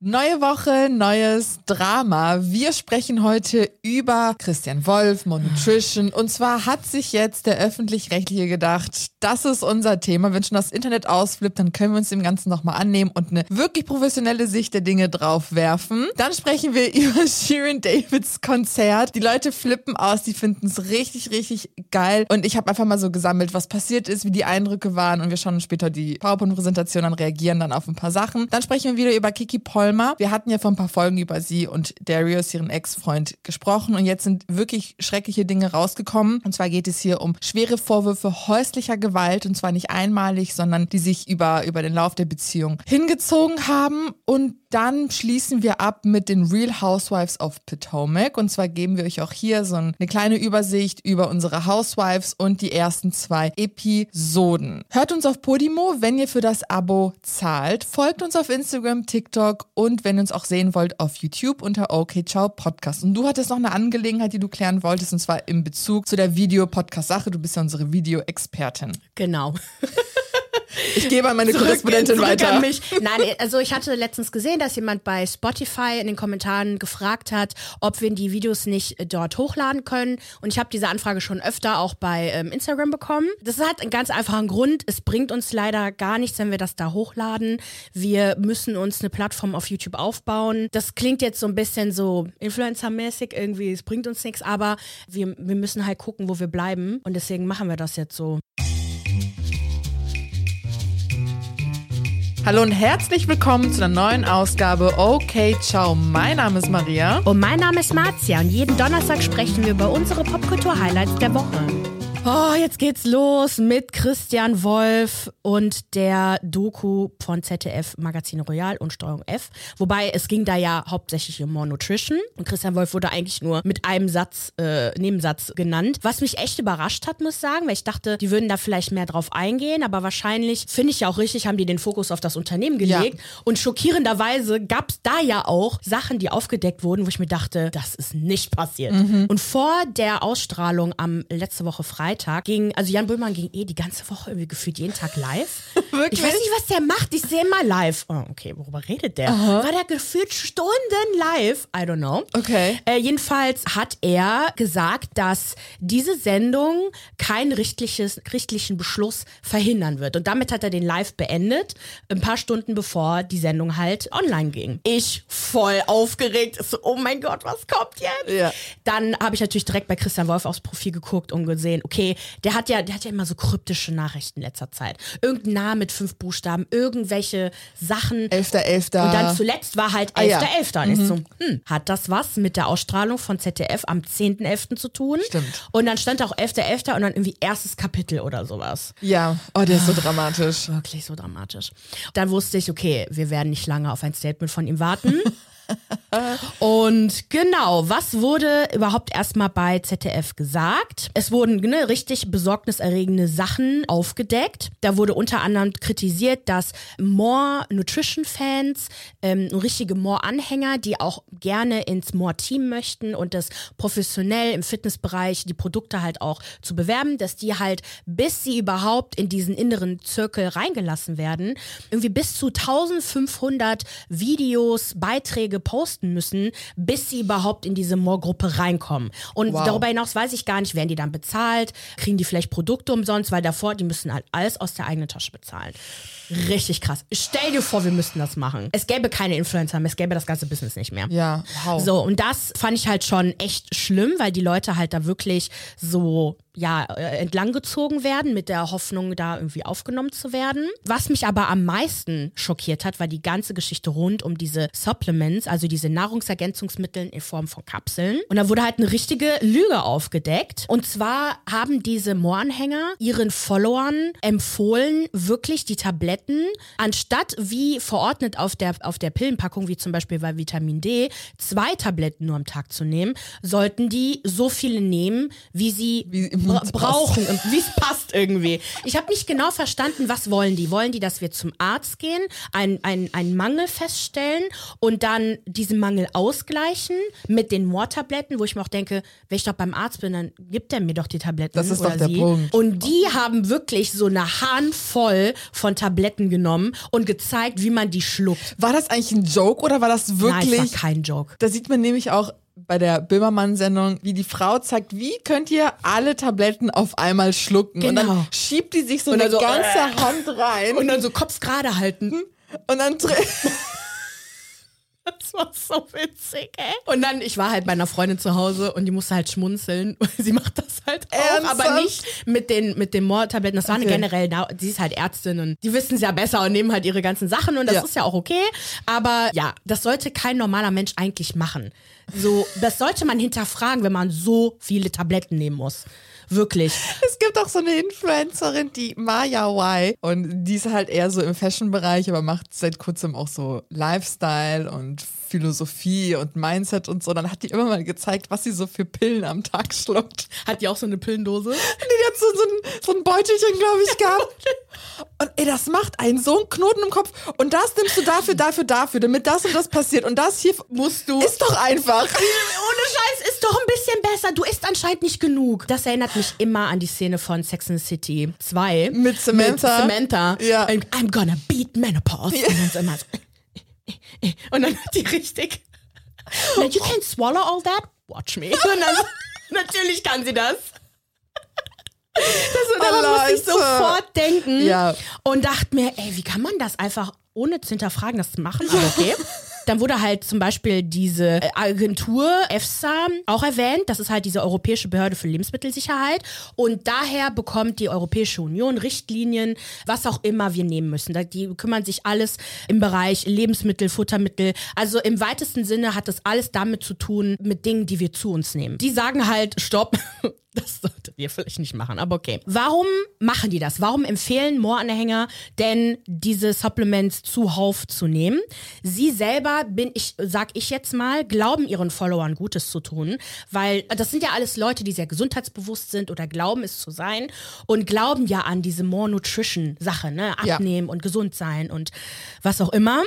Neue Woche, neues Drama. Wir sprechen heute über Christian Wolf, More Nutrition. Und zwar hat sich jetzt der Öffentlich-Rechtliche gedacht, das ist unser Thema. Wenn schon das Internet ausflippt, dann können wir uns dem Ganzen nochmal annehmen und eine wirklich professionelle Sicht der Dinge drauf werfen. Dann sprechen wir über Sharon Davids Konzert. Die Leute flippen aus, die finden es richtig, richtig geil. Und ich habe einfach mal so gesammelt, was passiert ist, wie die Eindrücke waren. Und wir schauen uns später die PowerPoint-Präsentation an, reagieren dann auf ein paar Sachen. Dann sprechen wir wieder über Kiki Paul Vollmer. Wir hatten ja vor ein paar Folgen über sie und Darius, ihren Ex-Freund, gesprochen und jetzt sind wirklich schreckliche Dinge rausgekommen. Und zwar geht es hier um schwere Vorwürfe häuslicher Gewalt und zwar nicht einmalig, sondern die sich über, über den Lauf der Beziehung hingezogen haben. Und dann schließen wir ab mit den Real Housewives of Potomac. Und zwar geben wir euch auch hier so eine kleine Übersicht über unsere Housewives und die ersten zwei Episoden. Hört uns auf Podimo, wenn ihr für das Abo zahlt. Folgt uns auf Instagram, TikTok und wenn ihr uns auch sehen wollt, auf YouTube unter OK Ciao Podcast. Und du hattest noch eine Angelegenheit, die du klären wolltest, und zwar im Bezug zu der Video-Podcast-Sache. Du bist ja unsere Video-Expertin. Genau. Ich gebe an meine zurück, Korrespondentin zurück weiter. An mich. Nein, also ich hatte letztens gesehen, dass jemand bei Spotify in den Kommentaren gefragt hat, ob wir die Videos nicht äh, dort hochladen können. Und ich habe diese Anfrage schon öfter auch bei ähm, Instagram bekommen. Das hat einen ganz einfachen Grund. Es bringt uns leider gar nichts, wenn wir das da hochladen. Wir müssen uns eine Plattform auf YouTube aufbauen. Das klingt jetzt so ein bisschen so Influencer-mäßig irgendwie. Es bringt uns nichts, aber wir, wir müssen halt gucken, wo wir bleiben. Und deswegen machen wir das jetzt so. Hallo und herzlich willkommen zu einer neuen Ausgabe Okay Ciao. Mein Name ist Maria. Und mein Name ist Marzia und jeden Donnerstag sprechen wir über unsere Popkultur-Highlights der Woche. Oh, jetzt geht's los mit Christian Wolf und der Doku von ZDF Magazin Royal und Steuerung F. Wobei es ging da ja hauptsächlich um More Nutrition und Christian Wolf wurde eigentlich nur mit einem Satz, äh, Nebensatz genannt. Was mich echt überrascht hat, muss ich sagen, weil ich dachte, die würden da vielleicht mehr drauf eingehen, aber wahrscheinlich, finde ich ja auch richtig, haben die den Fokus auf das Unternehmen gelegt. Ja. Und schockierenderweise gab's da ja auch Sachen, die aufgedeckt wurden, wo ich mir dachte, das ist nicht passiert. Mhm. Und vor der Ausstrahlung am letzte Woche Freitag Freitag ging, also Jan Böhmermann ging eh die ganze Woche irgendwie gefühlt jeden Tag live. Wirklich? Ich weiß nicht, was der macht. Ich sehe immer live. Oh, okay, worüber redet der? Aha. War der gefühlt Stunden live? I don't know. Okay. Äh, jedenfalls hat er gesagt, dass diese Sendung keinen richtlichen Beschluss verhindern wird. Und damit hat er den Live beendet, ein paar Stunden bevor die Sendung halt online ging. Ich voll aufgeregt. So, oh mein Gott, was kommt jetzt? Ja. Dann habe ich natürlich direkt bei Christian Wolf aufs Profil geguckt und gesehen, okay, okay, der hat ja, der hat ja immer so kryptische Nachrichten in letzter Zeit. Irgendein Name mit fünf Buchstaben, irgendwelche Sachen. Elfter, Elfter. Und dann zuletzt war halt Elfter, ah, ja. Elfter. Und mhm. ist so, hm, hat das was mit der Ausstrahlung von ZDF am 10.11. zu tun? Stimmt. Und dann stand auch Elfter, Elfter und dann irgendwie erstes Kapitel oder sowas. Ja, oh, der ist so dramatisch. Wirklich so dramatisch. Dann wusste ich, okay, wir werden nicht lange auf ein Statement von ihm warten. Und genau, was wurde überhaupt erstmal bei ZDF gesagt? Es wurden ne, richtig besorgniserregende Sachen aufgedeckt. Da wurde unter anderem kritisiert, dass More Nutrition Fans, ähm, richtige More Anhänger, die auch gerne ins More Team möchten und das professionell im Fitnessbereich die Produkte halt auch zu bewerben, dass die halt, bis sie überhaupt in diesen inneren Zirkel reingelassen werden, irgendwie bis zu 1500 Videos, Beiträge posten müssen, bis sie überhaupt in diese More-Gruppe reinkommen. Und wow. darüber hinaus weiß ich gar nicht, werden die dann bezahlt, kriegen die vielleicht Produkte umsonst, weil davor, die müssen halt alles aus der eigenen Tasche bezahlen. Richtig krass. Stell dir vor, wir müssten das machen. Es gäbe keine Influencer mehr, es gäbe das ganze Business nicht mehr. Ja, wow. So, und das fand ich halt schon echt schlimm, weil die Leute halt da wirklich so ja, äh, entlanggezogen werden mit der Hoffnung, da irgendwie aufgenommen zu werden. Was mich aber am meisten schockiert hat, war die ganze Geschichte rund um diese Supplements, also diese Nahrungsergänzungsmittel in Form von Kapseln. Und da wurde halt eine richtige Lüge aufgedeckt. Und zwar haben diese Mohranhänger ihren Followern empfohlen, wirklich die Tabletten, anstatt wie verordnet auf der, auf der Pillenpackung, wie zum Beispiel bei Vitamin D, zwei Tabletten nur am Tag zu nehmen, sollten die so viele nehmen, wie sie wie bra brauchen und wie es passt irgendwie. Ich habe nicht genau verstanden, was wollen die? Wollen die, dass wir zum Arzt gehen, einen ein Mangel feststellen und dann diesen Mangel ausgleichen mit den Moortabletten, wo ich mir auch denke, wenn ich doch beim Arzt bin, dann gibt er mir doch die Tabletten. Das ist doch der sie. Punkt. Und die haben wirklich so eine Handvoll von Tabletten genommen und gezeigt, wie man die schluckt. War das eigentlich ein Joke oder war das wirklich? Nein, es war kein Joke. Da sieht man nämlich auch bei der Böhmermann-Sendung, wie die Frau zeigt, wie könnt ihr alle Tabletten auf einmal schlucken. Und Genau. dann schiebt die sich so Und eine so, ganze äh. Hand rein. Und dann so Kopf gerade halten. Und dann dre- Das war so witzig, ey. Und dann, ich war halt bei einer Freundin zu Hause und die musste halt schmunzeln. Sie macht das halt auch, Ernsthaft? aber nicht mit den, mit den Moortabletten. Das war eine Okay. generell, sie ist halt Ärztin und die wissen es ja besser und nehmen halt ihre ganzen Sachen und das Ja. ist ja auch okay. Aber ja, das sollte kein normaler Mensch eigentlich machen. So, das sollte man hinterfragen, wenn man so viele Tabletten nehmen muss. Wirklich. Es gibt auch so eine Influencerin, die Maya Y. Und die ist halt eher so im Fashion-Bereich, aber macht seit kurzem auch so Lifestyle und Philosophie und Mindset und so. Dann hat die immer mal gezeigt, was sie so für Pillen am Tag schluckt. Hat die auch so eine Pillendose? Die hat so, so, ein, so ein Beutelchen, glaube ich, gehabt. Und ey, das macht einen so einen Knoten im Kopf. Und das nimmst du dafür, dafür, dafür, damit das und das passiert. Und das hier Musst du. ist doch einfach. Ohne Scheiß ist doch ein bisschen besser. Du isst anscheinend nicht genug. Das erinnert mich immer an die Szene von Sex and the City 2. Mit Samantha. Mit Samantha. Ja. I'm, I'm gonna beat Menopause. Und dann so immer so. Und dann hat die richtig. Now you can swallow all that? Watch me. Und dann, natürlich kann sie das. Das, daran Oh, musste ich sofort denken Ja. und dachte mir, ey, wie kann man das einfach ohne zu hinterfragen, das machen? Aber okay. Dann wurde halt zum Beispiel diese äh, Agentur EFSA auch erwähnt. Das ist halt diese Europäische Behörde für Lebensmittelsicherheit. Und daher bekommt die Europäische Union Richtlinien, was auch immer wir nehmen müssen. Die kümmern sich alles im Bereich Lebensmittel, Futtermittel. Also im weitesten Sinne hat das alles damit zu tun, mit Dingen, die wir zu uns nehmen. Die sagen halt, stopp. Das solltet ihr vielleicht nicht machen, aber okay. Warum machen die das? Warum empfehlen Mooranhänger denn diese Supplements zuhauf zu nehmen? Sie selber bin ich, sag ich jetzt mal, glauben ihren Followern Gutes zu tun, weil das sind ja alles Leute, die sehr gesundheitsbewusst sind oder glauben es zu sein und glauben ja an diese More Nutrition Sache, ne? Ja. Abnehmen und gesund sein und was auch immer.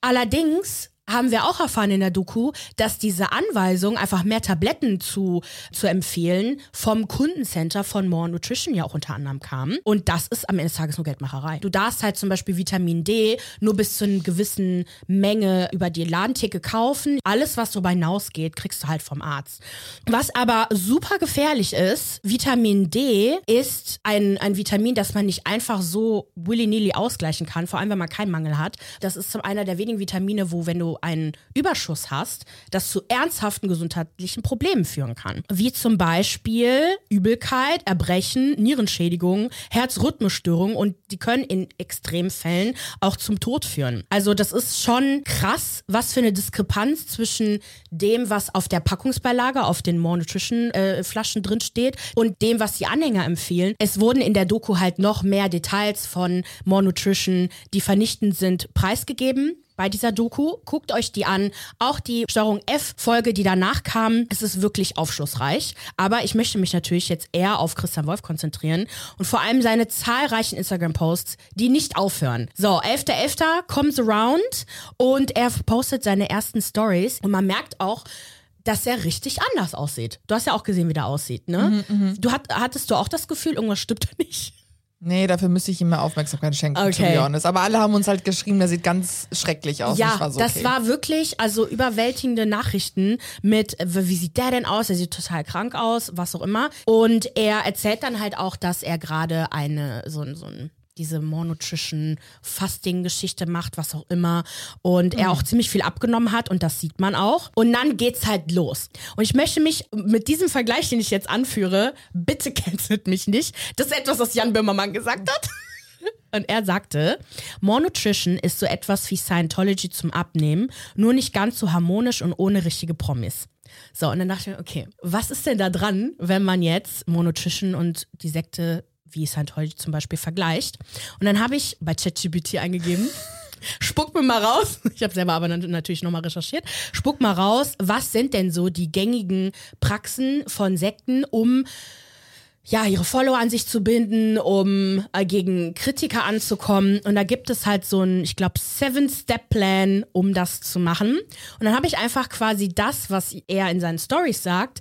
Allerdings haben wir auch erfahren in der Doku, dass diese Anweisung, einfach mehr Tabletten zu, zu empfehlen, vom Kundencenter von More Nutrition ja auch unter anderem kam. Und das ist am Ende des Tages nur Geldmacherei. Du darfst halt zum Beispiel Vitamin D nur bis zu einer gewissen Menge über die Ladentheke kaufen. Alles, was darüber hinausgeht, kriegst du halt vom Arzt. Was aber super gefährlich ist, Vitamin D ist ein, ein Vitamin, das man nicht einfach so willy-nilly ausgleichen kann, vor allem wenn man keinen Mangel hat. Das ist einer der wenigen Vitamine, wo, wenn du einen Überschuss hast, das zu ernsthaften gesundheitlichen Problemen führen kann. Wie zum Beispiel Übelkeit, Erbrechen, Nierenschädigung, Herzrhythmusstörungen und die können in Extremfällen auch zum Tod führen. Also das ist schon krass, was für eine Diskrepanz zwischen dem, was auf der Packungsbeilage, auf den More Nutrition äh, Flaschen drin steht und dem, was die Anhänger empfehlen. Es wurden in der Doku halt noch mehr Details von More Nutrition, die vernichtend sind, preisgegeben bei dieser Doku. Guckt euch die an. Auch die Steuerung F-Folge, die danach kam, es ist wirklich aufschlussreich. Aber ich möchte mich natürlich jetzt eher auf Christian Wolf konzentrieren und vor allem seine zahlreichen Instagram-Posts, die nicht aufhören. So, 11.11. comes around und er postet seine ersten Stories und man merkt auch, dass er richtig anders aussieht. Du hast ja auch gesehen, wie der aussieht, ne? Du hat, hattest du auch das Gefühl, irgendwas stimmt da nicht? Nee, dafür müsste ich ihm mehr Aufmerksamkeit schenken, to Okay. be honest. Aber alle haben uns halt geschrieben, der sieht ganz schrecklich aus. Ja, ich war so, das okay. war wirklich, also überwältigende Nachrichten mit, wie sieht der denn aus? Er sieht total krank aus, was auch immer. Und er erzählt dann halt auch, dass er gerade eine, so, ein- so ein diese More Nutrition Fasting Geschichte macht, was auch immer und er auch ziemlich viel abgenommen hat und das sieht man auch und dann geht's halt los. Und ich möchte mich mit diesem Vergleich, den ich jetzt anführe, bitte cancelt mich nicht. Das ist etwas, was Jan Böhmermann gesagt hat. Und er sagte, More Nutrition ist so etwas wie Scientology zum Abnehmen, nur nicht ganz so harmonisch und ohne richtige Promis. So, und dann dachte ich mir, okay, was ist denn da dran, wenn man jetzt More Nutrition und die Sekte wie Scientology zum Beispiel vergleicht? Und dann habe ich bei ChatGPT eingegeben, spuck mir mal raus, ich habe selber aber nat- natürlich nochmal recherchiert, spuck mal raus, was sind denn so die gängigen Praxen von Sekten, um ja, ihre Follower an sich zu binden, um äh, gegen Kritiker anzukommen. Und da gibt es halt so ein, ich glaube, Seven-Step-Plan, um das zu machen. Und dann habe ich einfach quasi das, was er in seinen Stories sagt,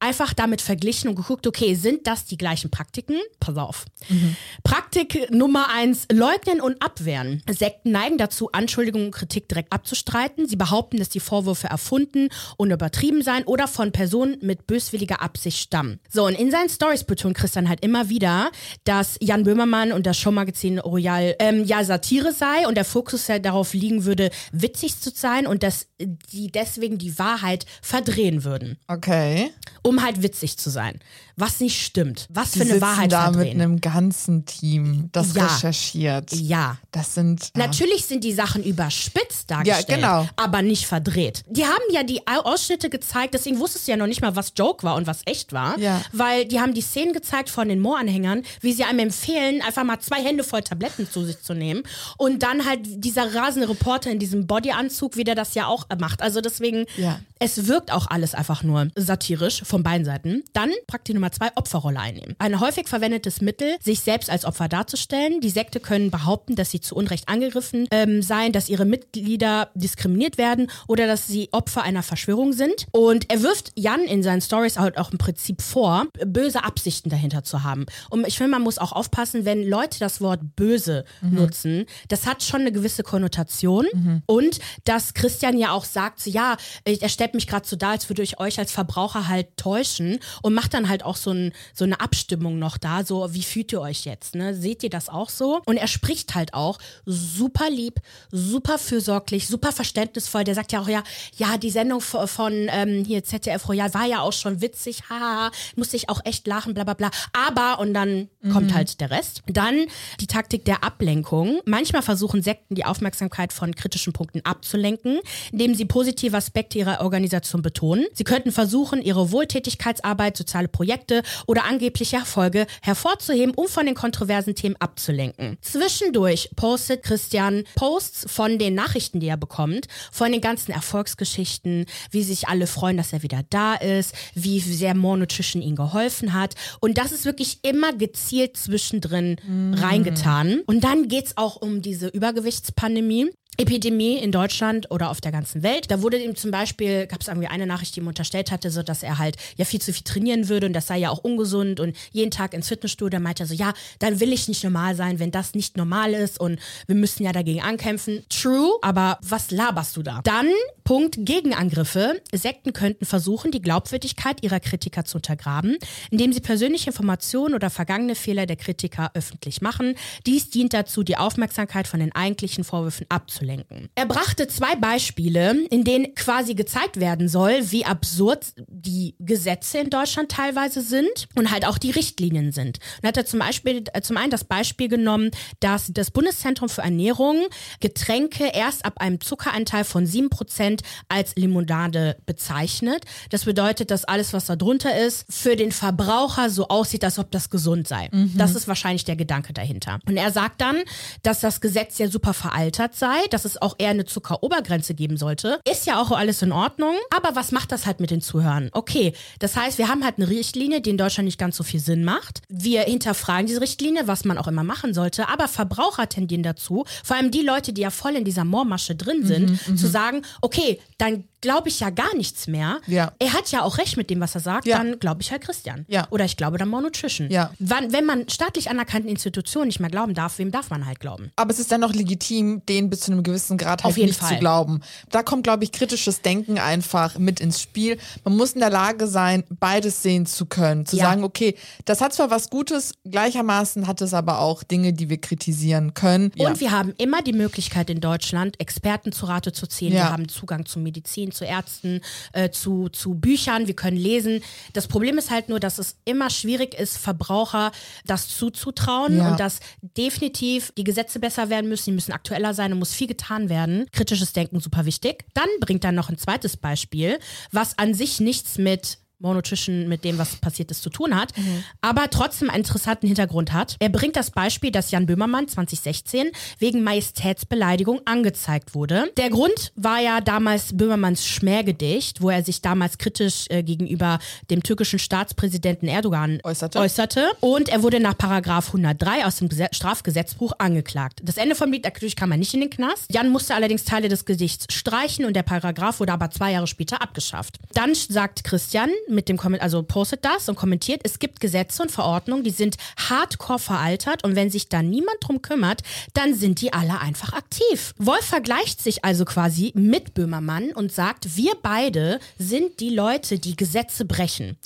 einfach damit verglichen und geguckt, okay, sind das die gleichen Praktiken? Pass auf. Mhm. Praktik Nummer eins, leugnen und abwehren. Sekten neigen dazu, Anschuldigungen und Kritik direkt abzustreiten. Sie behaupten, dass die Vorwürfe erfunden und übertrieben seien oder von Personen mit böswilliger Absicht stammen. So, und in seinen Stories betont Christian halt immer wieder, dass Jan Böhmermann und das Showmagazin Royal ähm, ja Satire sei und der Fokus ja darauf liegen würde, witzig zu sein und dass die deswegen die Wahrheit verdrehen würden. Okay um halt witzig zu sein. Was nicht stimmt. Was für eine Wahrheit da mit einem ganzen Team, das Ja. recherchiert. Ja. Das sind ja. Natürlich sind die Sachen überspitzt dargestellt, genau. aber nicht verdreht. Die haben ja die Au- Ausschnitte gezeigt, deswegen wusstest du ja noch nicht mal, was Joke war und was echt war. Ja. Weil die haben die Szenen gezeigt von den Mo-Anhängern, wie sie einem empfehlen, einfach mal zwei Hände voll Tabletten zu sich zu nehmen. Und dann halt dieser rasende Reporter in diesem Bodyanzug, wie der das ja auch macht. Also deswegen, Ja. es wirkt auch alles einfach nur satirisch von beiden Seiten. Dann Praktik Nummer zwei, Opferrolle einnehmen. Ein häufig verwendetes Mittel, sich selbst als Opfer darzustellen. Die Sekte können behaupten, dass sie zu Unrecht angegriffen ähm, seien, dass ihre Mitglieder diskriminiert werden oder dass sie Opfer einer Verschwörung sind. Und er wirft Jan in seinen Stories halt auch im Prinzip vor, böse Absichten dahinter zu haben. Und ich finde, man muss auch aufpassen, wenn Leute das Wort böse nutzen, das hat schon eine gewisse Konnotation. Und dass Christian ja auch sagt, ja, er stellt mich gerade so dar, als würde ich euch als Verbraucher halt täuschen und macht dann halt auch so, ein, so eine Abstimmung noch da, so wie fühlt ihr euch jetzt, ne? Seht ihr das auch so? Und er spricht halt auch super lieb, super fürsorglich, super verständnisvoll. Der sagt ja auch, ja, ja, die Sendung von, von ähm, hier ZDF Royal war ja auch schon witzig, haha, musste ich auch echt lachen, bla bla bla. Aber, und dann kommt halt der Rest. Dann die Taktik der Ablenkung. Manchmal versuchen Sekten die Aufmerksamkeit von kritischen Punkten abzulenken, indem sie positive Aspekte ihrer Organisation betonen. Sie könnten versuchen, ihre Wohltätigkeitsarbeit, soziale Projekte oder angebliche Erfolge hervorzuheben, um von den kontroversen Themen abzulenken. Zwischendurch postet Christian Posts von den Nachrichten, die er bekommt, von den ganzen Erfolgsgeschichten, wie sich alle freuen, dass er wieder da ist, wie sehr More Nutrition ihm geholfen hat. Und das ist wirklich immer gezielt zwischendrin reingetan. Und dann geht's auch um diese Übergewichtspandemie. Epidemie in Deutschland oder auf der ganzen Welt. Da wurde ihm zum Beispiel, gab es irgendwie eine Nachricht, die ihm unterstellt hatte, so dass er halt ja viel zu viel trainieren würde und das sei ja auch ungesund und jeden Tag ins Fitnessstudio. Meinte er so, ja, dann will ich nicht normal sein, wenn das nicht normal ist und wir müssen ja dagegen ankämpfen. True, aber was laberst du da? Dann Punkt Gegenangriffe. Sekten könnten versuchen, die Glaubwürdigkeit ihrer Kritiker zu untergraben, indem sie persönliche Informationen oder vergangene Fehler der Kritiker öffentlich machen. Dies dient dazu, die Aufmerksamkeit von den eigentlichen Vorwürfen abzulenken. Er brachte zwei Beispiele, in denen quasi gezeigt werden soll, wie absurd die Gesetze in Deutschland teilweise sind und halt auch die Richtlinien sind. Und hat er zum Beispiel äh, zum einen das Beispiel genommen, dass das Bundeszentrum für Ernährung Getränke erst ab einem Zuckeranteil von 7% als Limonade bezeichnet. Das bedeutet, dass alles, was da drunter ist, für den Verbraucher so aussieht, als ob das gesund sei. Das ist wahrscheinlich der Gedanke dahinter. Und er sagt dann, dass das Gesetz ja super veraltert sei, dass es auch eher eine Zuckerobergrenze geben sollte. Ist ja auch alles in Ordnung. Aber was macht das halt mit den Zuhörern? Okay, das heißt, wir haben halt eine Richtlinie, die in Deutschland nicht ganz so viel Sinn macht. Wir hinterfragen diese Richtlinie, was man auch immer machen sollte. Aber Verbraucher tendieren dazu, vor allem die Leute, die ja voll in dieser Moormasche drin sind, zu sagen, okay, dann glaube ich ja gar nichts mehr. Ja. Er hat ja auch recht mit dem, was er sagt, Ja. dann glaube ich halt Christian. Ja. Oder ich glaube dann More Nutrition. Ja. Wann, wenn man staatlich anerkannten Institutionen nicht mehr glauben darf, wem darf man halt glauben? Aber es ist dennoch legitim, denen bis zu einem gewissen Grad halt nicht Fall. zu glauben. Da kommt, glaube ich, kritisches Denken einfach mit ins Spiel. Man muss in der Lage sein, beides sehen zu können. Zu sagen, okay, das hat zwar was Gutes, gleichermaßen hat es aber auch Dinge, die wir kritisieren können. Und wir haben immer die Möglichkeit in Deutschland, Experten zu Rate zu ziehen. Wir haben Zugang zu Medizin, zu Ärzten, äh, zu, zu Büchern, wir können lesen. Das Problem ist halt nur, dass es immer schwierig ist, Verbraucher das zuzutrauen Ja. und dass definitiv die Gesetze besser werden müssen, die müssen aktueller sein und muss viel getan werden. Kritisches Denken super wichtig. Dann bringt er noch ein zweites Beispiel, was an sich nichts mit Monotrition mit dem, was passiert ist, zu tun hat, mhm. aber trotzdem einen interessanten Hintergrund hat. Er bringt das Beispiel, dass Jan Böhmermann 2016 wegen Majestätsbeleidigung angezeigt wurde. Der Grund war ja damals Böhmermanns Schmähgedicht, wo er sich damals kritisch äh, gegenüber dem türkischen Staatspräsidenten Erdogan äußerte. äußerte. Und er wurde nach Paragraph 103 aus dem Gesetz Strafgesetzbuch angeklagt. Das Ende vom Lied, natürlich kam er nicht in den Knast. Jan musste allerdings Teile des Gedichts streichen und der Paragraph wurde aber zwei Jahre später abgeschafft. Dann sagt Christian, mit dem Comment, also postet das und kommentiert, es gibt Gesetze und Verordnungen, die sind hardcore veraltert und wenn sich da niemand drum kümmert, dann sind die alle einfach aktiv. Wolf vergleicht sich also quasi mit Böhmermann und sagt, wir beide sind die Leute, die Gesetze brechen.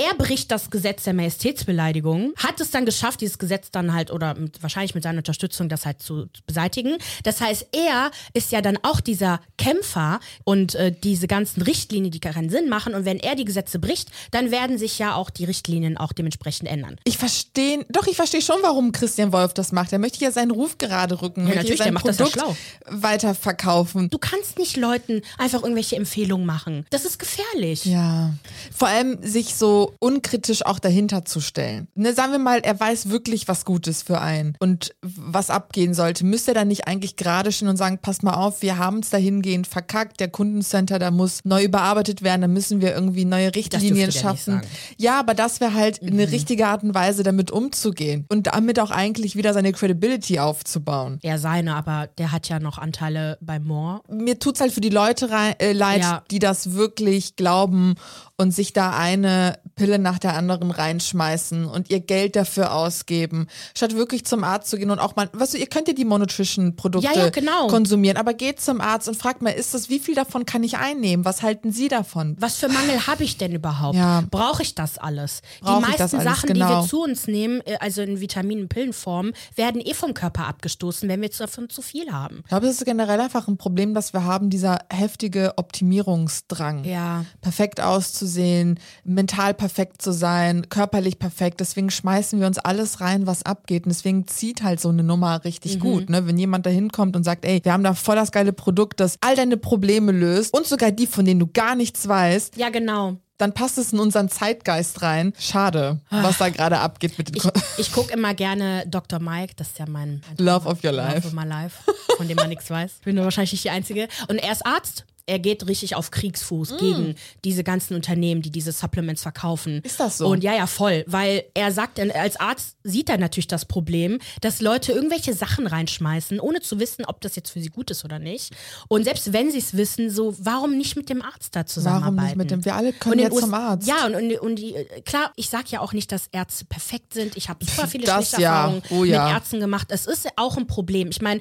Er bricht das Gesetz der Majestätsbeleidigung, hat es dann geschafft, dieses Gesetz dann halt oder mit, wahrscheinlich mit seiner Unterstützung das halt zu, beseitigen. Das heißt, er ist ja dann auch dieser Kämpfer und äh, diese ganzen Richtlinien, die keinen Sinn machen. Und wenn er die Gesetze bricht, dann werden sich ja auch die Richtlinien auch dementsprechend ändern. Ich verstehe, doch, ich verstehe schon, warum Christian Wolf das macht. Er möchte ja seinen Ruf gerade rücken, ja, möchte sein Produkt das ja weiterverkaufen. Du kannst nicht Leuten einfach irgendwelche Empfehlungen machen. Das ist gefährlich. Ja. Vor allem sich so unkritisch auch dahinter zu stellen. Ne, sagen wir mal, er weiß wirklich, was gut ist für einen und was abgehen sollte. Müsste er dann nicht eigentlich gerade stehen und sagen, pass mal auf, wir haben es dahingehend verkackt, der Kundencenter, da muss neu überarbeitet werden, da müssen wir irgendwie neue Richtlinien schaffen. Ja, aber das wäre halt mhm. eine richtige Art und Weise, damit umzugehen und damit auch eigentlich wieder seine Credibility aufzubauen. Ja, seine, aber der hat ja noch Anteile bei Moore. Mir tut es halt für die Leute rein, äh, leid, ja. die das wirklich glauben und sich da eine Pille nach der anderen reinschmeißen und ihr Geld dafür ausgeben, statt wirklich zum Arzt zu gehen und auch mal, weißt du, ihr könnt ja die Monotrition-Produkte ja, ja, genau. konsumieren, aber geht zum Arzt und fragt mal, ist das, wie viel davon kann ich einnehmen? Was halten Sie davon? Was für Mangel habe ich denn überhaupt? Ja. Brauche ich das alles? Brauch die meisten alles? Sachen, genau. die wir genau. zu uns nehmen, äh, also in Vitaminen- und Pillenform, werden eh vom Körper abgestoßen, wenn wir davon zu viel haben. Ich glaube, das ist generell einfach ein Problem, das wir haben, dieser heftige Optimierungsdrang. Ja. Perfekt auszusehen auszusehen, mental perfekt zu sein, körperlich perfekt. Deswegen schmeißen wir uns alles rein, was abgeht. Und deswegen zieht halt so eine Nummer richtig mhm. gut. Ne? Wenn jemand da hinkommt und sagt, ey, wir haben da voll das geile Produkt, das all deine Probleme löst und sogar die, von denen du gar nichts weißt. Ja, genau dann passt es in unseren Zeitgeist rein. Schade, was da gerade abgeht mit den Ich, ich gucke immer gerne Dr. Mike, das ist ja mein Love of Your Life. Love of My Life, von dem man nichts weiß. Ich bin nur wahrscheinlich nicht die Einzige. Und er ist Arzt er geht richtig auf Kriegsfuß mm. gegen diese ganzen Unternehmen, die diese Supplements verkaufen. Ist das so? Und ja, ja, voll. Weil er sagt, als Arzt sieht er natürlich das Problem, dass Leute irgendwelche Sachen reinschmeißen, ohne zu wissen, ob das jetzt für sie gut ist oder nicht. Und selbst wenn sie es wissen, so, warum nicht mit dem Arzt da zusammenarbeiten? Warum nicht mit dem? Wir alle können jetzt zum Arzt. Ja, und, und, und die, klar, ich sage ja auch nicht, dass Ärzte perfekt sind. Ich habe super viele das, schlechte ja. Erfahrungen oh, ja. mit Ärzten gemacht. Es ist auch ein Problem. Ich meine,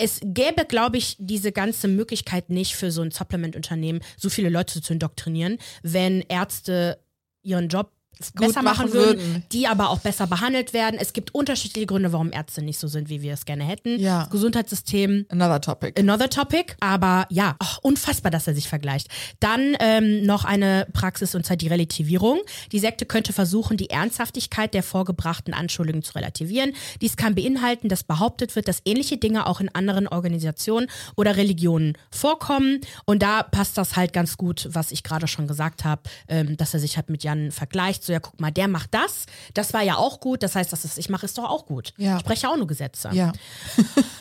es gäbe, glaube ich, diese ganze Möglichkeit nicht für so ein Supplement-Unternehmen, so viele Leute zu indoktrinieren, wenn Ärzte ihren Job besser machen würden, würden, die aber auch besser behandelt werden. Es gibt unterschiedliche Gründe, warum Ärzte nicht so sind, wie wir es gerne hätten. Ja. Das Gesundheitssystem. Another topic. Another topic. Aber ja, oh, unfassbar, dass er sich vergleicht. Dann ähm, noch eine Praxis und zwar die Relativierung. Die Sekte könnte versuchen, die Ernsthaftigkeit der vorgebrachten Anschuldigungen zu relativieren. Dies kann beinhalten, dass behauptet wird, dass ähnliche Dinge auch in anderen Organisationen oder Religionen vorkommen. Und da passt das halt ganz gut, was ich gerade schon gesagt habe, ähm, dass er sich halt mit Jan vergleicht so, ja, guck mal, der macht das, das war ja auch gut, das heißt, das ist, ich mache es doch auch gut. Ja. Ich spreche auch nur Gesetze. Ja.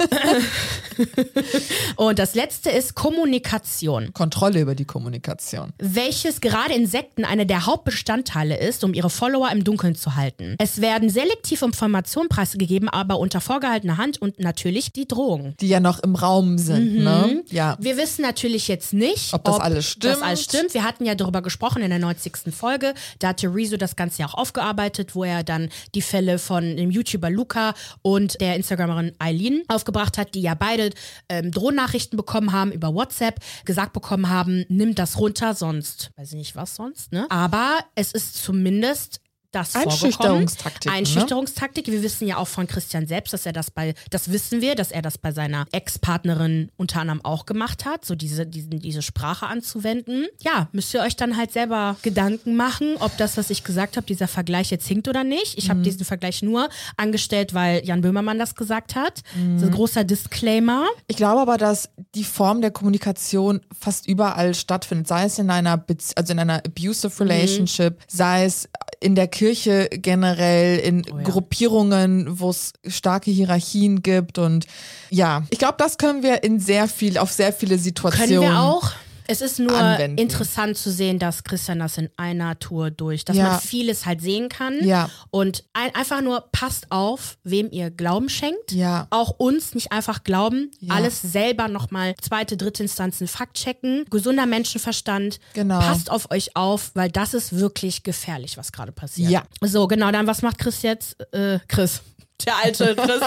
und das letzte ist Kommunikation. Kontrolle über die Kommunikation. Welches gerade in Sekten eine der Hauptbestandteile ist, um ihre Follower im Dunkeln zu halten. Es werden selektiv Informationen preisgegeben, aber unter vorgehaltener Hand und natürlich die Drohung. Die ja noch im Raum sind, mhm. ne? Ja. Wir wissen natürlich jetzt nicht, ob das ob alles stimmt. Das alles stimmt. Wir hatten ja darüber gesprochen in der 90. Folge. Da hatte Rezo das Ganze ja auch aufgearbeitet, wo er dann die Fälle von dem YouTuber Luca und der Instagramerin Eileen aufgebracht hat, die ja beide ähm, Drohnachrichten bekommen haben über WhatsApp, gesagt bekommen haben, nimm das runter, sonst weiß ich nicht was sonst, ne? Aber es ist zumindest das Einschüchterungstaktik. Einschüchterungstaktik. Ne? Wir wissen ja auch von Christian selbst, dass er das bei, das wissen wir, dass er das bei seiner Ex-Partnerin unter anderem auch gemacht hat, so diese, diesen, diese Sprache anzuwenden. Ja, müsst ihr euch dann halt selber Gedanken machen, ob das, was ich gesagt habe, dieser Vergleich jetzt hinkt oder nicht. Ich mhm. habe diesen Vergleich nur angestellt, weil Jan Böhmermann das gesagt hat. Mhm. So ein großer Disclaimer. Ich glaube aber, dass die Form der Kommunikation fast überall stattfindet, sei es in einer, Bezie also in einer abusive mhm. relationship, mhm. sei es in der Kirche generell, in oh ja. Gruppierungen, wo es starke Hierarchien gibt und ja, ich glaube, das können wir in sehr viel, auf sehr viele Situationen. Können wir auch. Es ist nur anwenden. interessant zu sehen, dass Christian das in einer Tour durch, dass ja. man vieles halt sehen kann. Ja. Und ein, einfach nur passt auf, wem ihr Glauben schenkt. Ja. Auch uns nicht einfach glauben. Ja. Alles selber nochmal zweite, dritte Instanzen Fakt checken. Gesunder Menschenverstand. Genau. Passt auf euch auf, weil das ist wirklich gefährlich, was gerade passiert. Ja. So, genau, dann was macht Chris jetzt? Äh, Chris der alte Chris,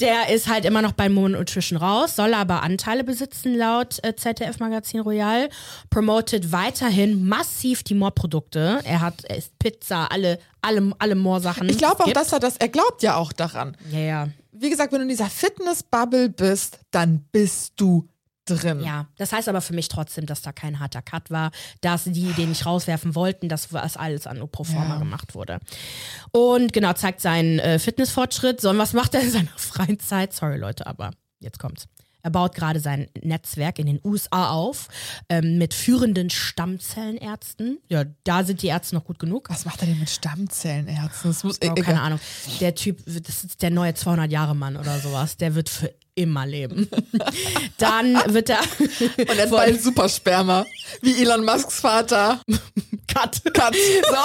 der ist halt immer noch bei Moon Nutrition raus, soll aber Anteile besitzen laut äh, ZDF Magazin Royal, promotet weiterhin massiv die Moor-Produkte. Er hat, er isst Pizza, alle, alle, alle Moor-Sachen. Ich glaube auch, dass er das, er glaubt ja auch daran. Ja, ja. Wie gesagt, wenn du in dieser Fitness-Bubble bist, dann bist du drin. Ja, das heißt aber für mich trotzdem, dass da kein harter Cut war, dass die den nicht rauswerfen wollten, dass was alles an Proforma ja. gemacht wurde. Und genau, zeigt seinen äh, Fitnessfortschritt. So, und was macht er in seiner freien Zeit? Sorry Leute, aber jetzt kommt's. Er baut gerade sein Netzwerk in den USA auf ähm, mit führenden Stammzellenärzten. Ja, da sind die Ärzte noch gut genug. Was macht er denn mit Stammzellenärzten? Das muss, oh, keine Ahnung. Der Typ, das ist der neue 200 Jahre Mann oder sowas. Der wird für immer leben. Dann wird er. Und er hat bald Supersperma. Wie Elon Musks Vater. Cut. Cut. So.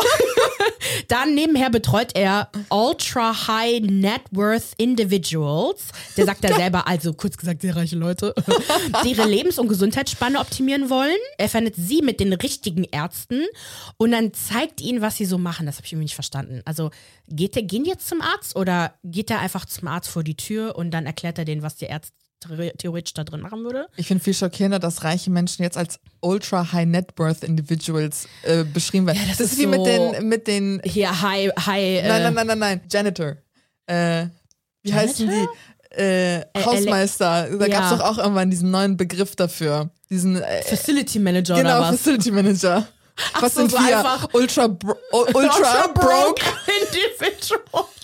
Dann nebenher betreut er Ultra High Net Worth Individuals. Der sagt er selber, also kurz gesagt, sehr reiche Leute, die ihre Lebens- und Gesundheitsspanne optimieren wollen. Er findet sie mit den richtigen Ärzten und dann zeigt ihnen, was sie so machen. Das habe ich irgendwie nicht verstanden. Also geht der, gehen die jetzt zum Arzt oder geht er einfach zum Arzt vor die Tür und dann erklärt er denen, was die Ärzte theoretisch da drin machen würde. Ich finde viel schockierender, dass reiche Menschen jetzt als ultra high net worth Individuals äh, beschrieben werden. Ja, das, das, ist wie so mit den mit den hier high high. Nein, nein, nein, nein, nein, Janitor. Äh, wie Janitor? heißen die? Äh, Hausmeister. Da ja. gab es doch auch irgendwann diesen neuen Begriff dafür. Diesen äh, Facility Manager genau, oder was? Facility Manager. Ach was so, sind so wir? Einfach ultra, bro ultra, ultra broke Individuals.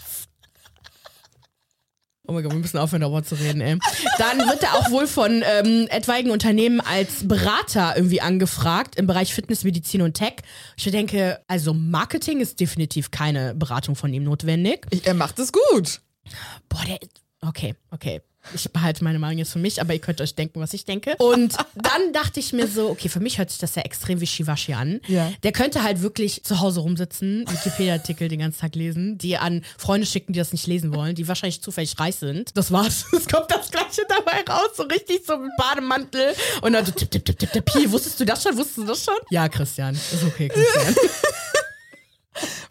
Oh mein Gott, wir müssen aufhören, darüber zu reden, ey. Dann wird er auch wohl von ähm, etwaigen Unternehmen als Berater irgendwie angefragt im Bereich Fitness, Medizin und Tech. Ich denke, also Marketing ist definitiv keine Beratung von ihm notwendig. Ich, er macht es gut. Boah, der. Okay, okay. Ich behalte meine Meinung jetzt für mich, aber ihr könnt euch denken, was ich denke. Und dann dachte ich mir so, okay, für mich hört sich das ja extrem wie Shivashi an. Ja. Der könnte halt wirklich zu Hause rumsitzen, Wikipedia-Artikel den ganzen Tag lesen, die an Freunde schicken, die das nicht lesen wollen, die wahrscheinlich zufällig reich sind. Das war's. Es kommt das Gleiche dabei raus, so richtig so mit Bademantel. Und dann so tipp, tipp, tipp, tipp, tipp. Hier, wusstest du das schon? Wusstest du das schon? Ja, Christian. Ist okay, Christian.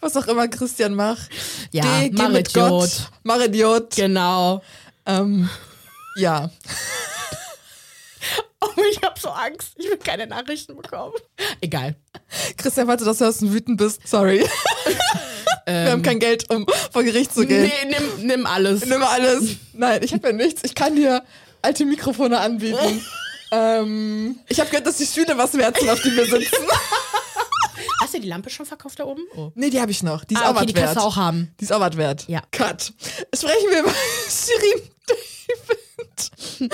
Was auch immer Christian macht. Ja, Geh, geh mit Gott. Mach Idiot. Genau. Ähm, ja. Oh, ich habe so Angst. Ich will keine Nachrichten bekommen. Egal. Christian, falls du das hörst und wütend bist, sorry. Ähm, Wir haben kein Geld, um vor Gericht zu gehen. Nee, nimm, nimm alles. Nimm alles. Nein, ich habe ja nichts. Ich kann dir alte Mikrofone anbieten. ähm, ich habe gehört, dass die Stühle was wert sind, auf die wir sitzen. Hast du die Lampe schon verkauft da oben? Oh. Nee, die habe ich noch. Die ist ah, auch okay, was die wert. kannst du auch haben. Die ist auch was wert. Ja. Cut. Sprechen wir über Shirin David.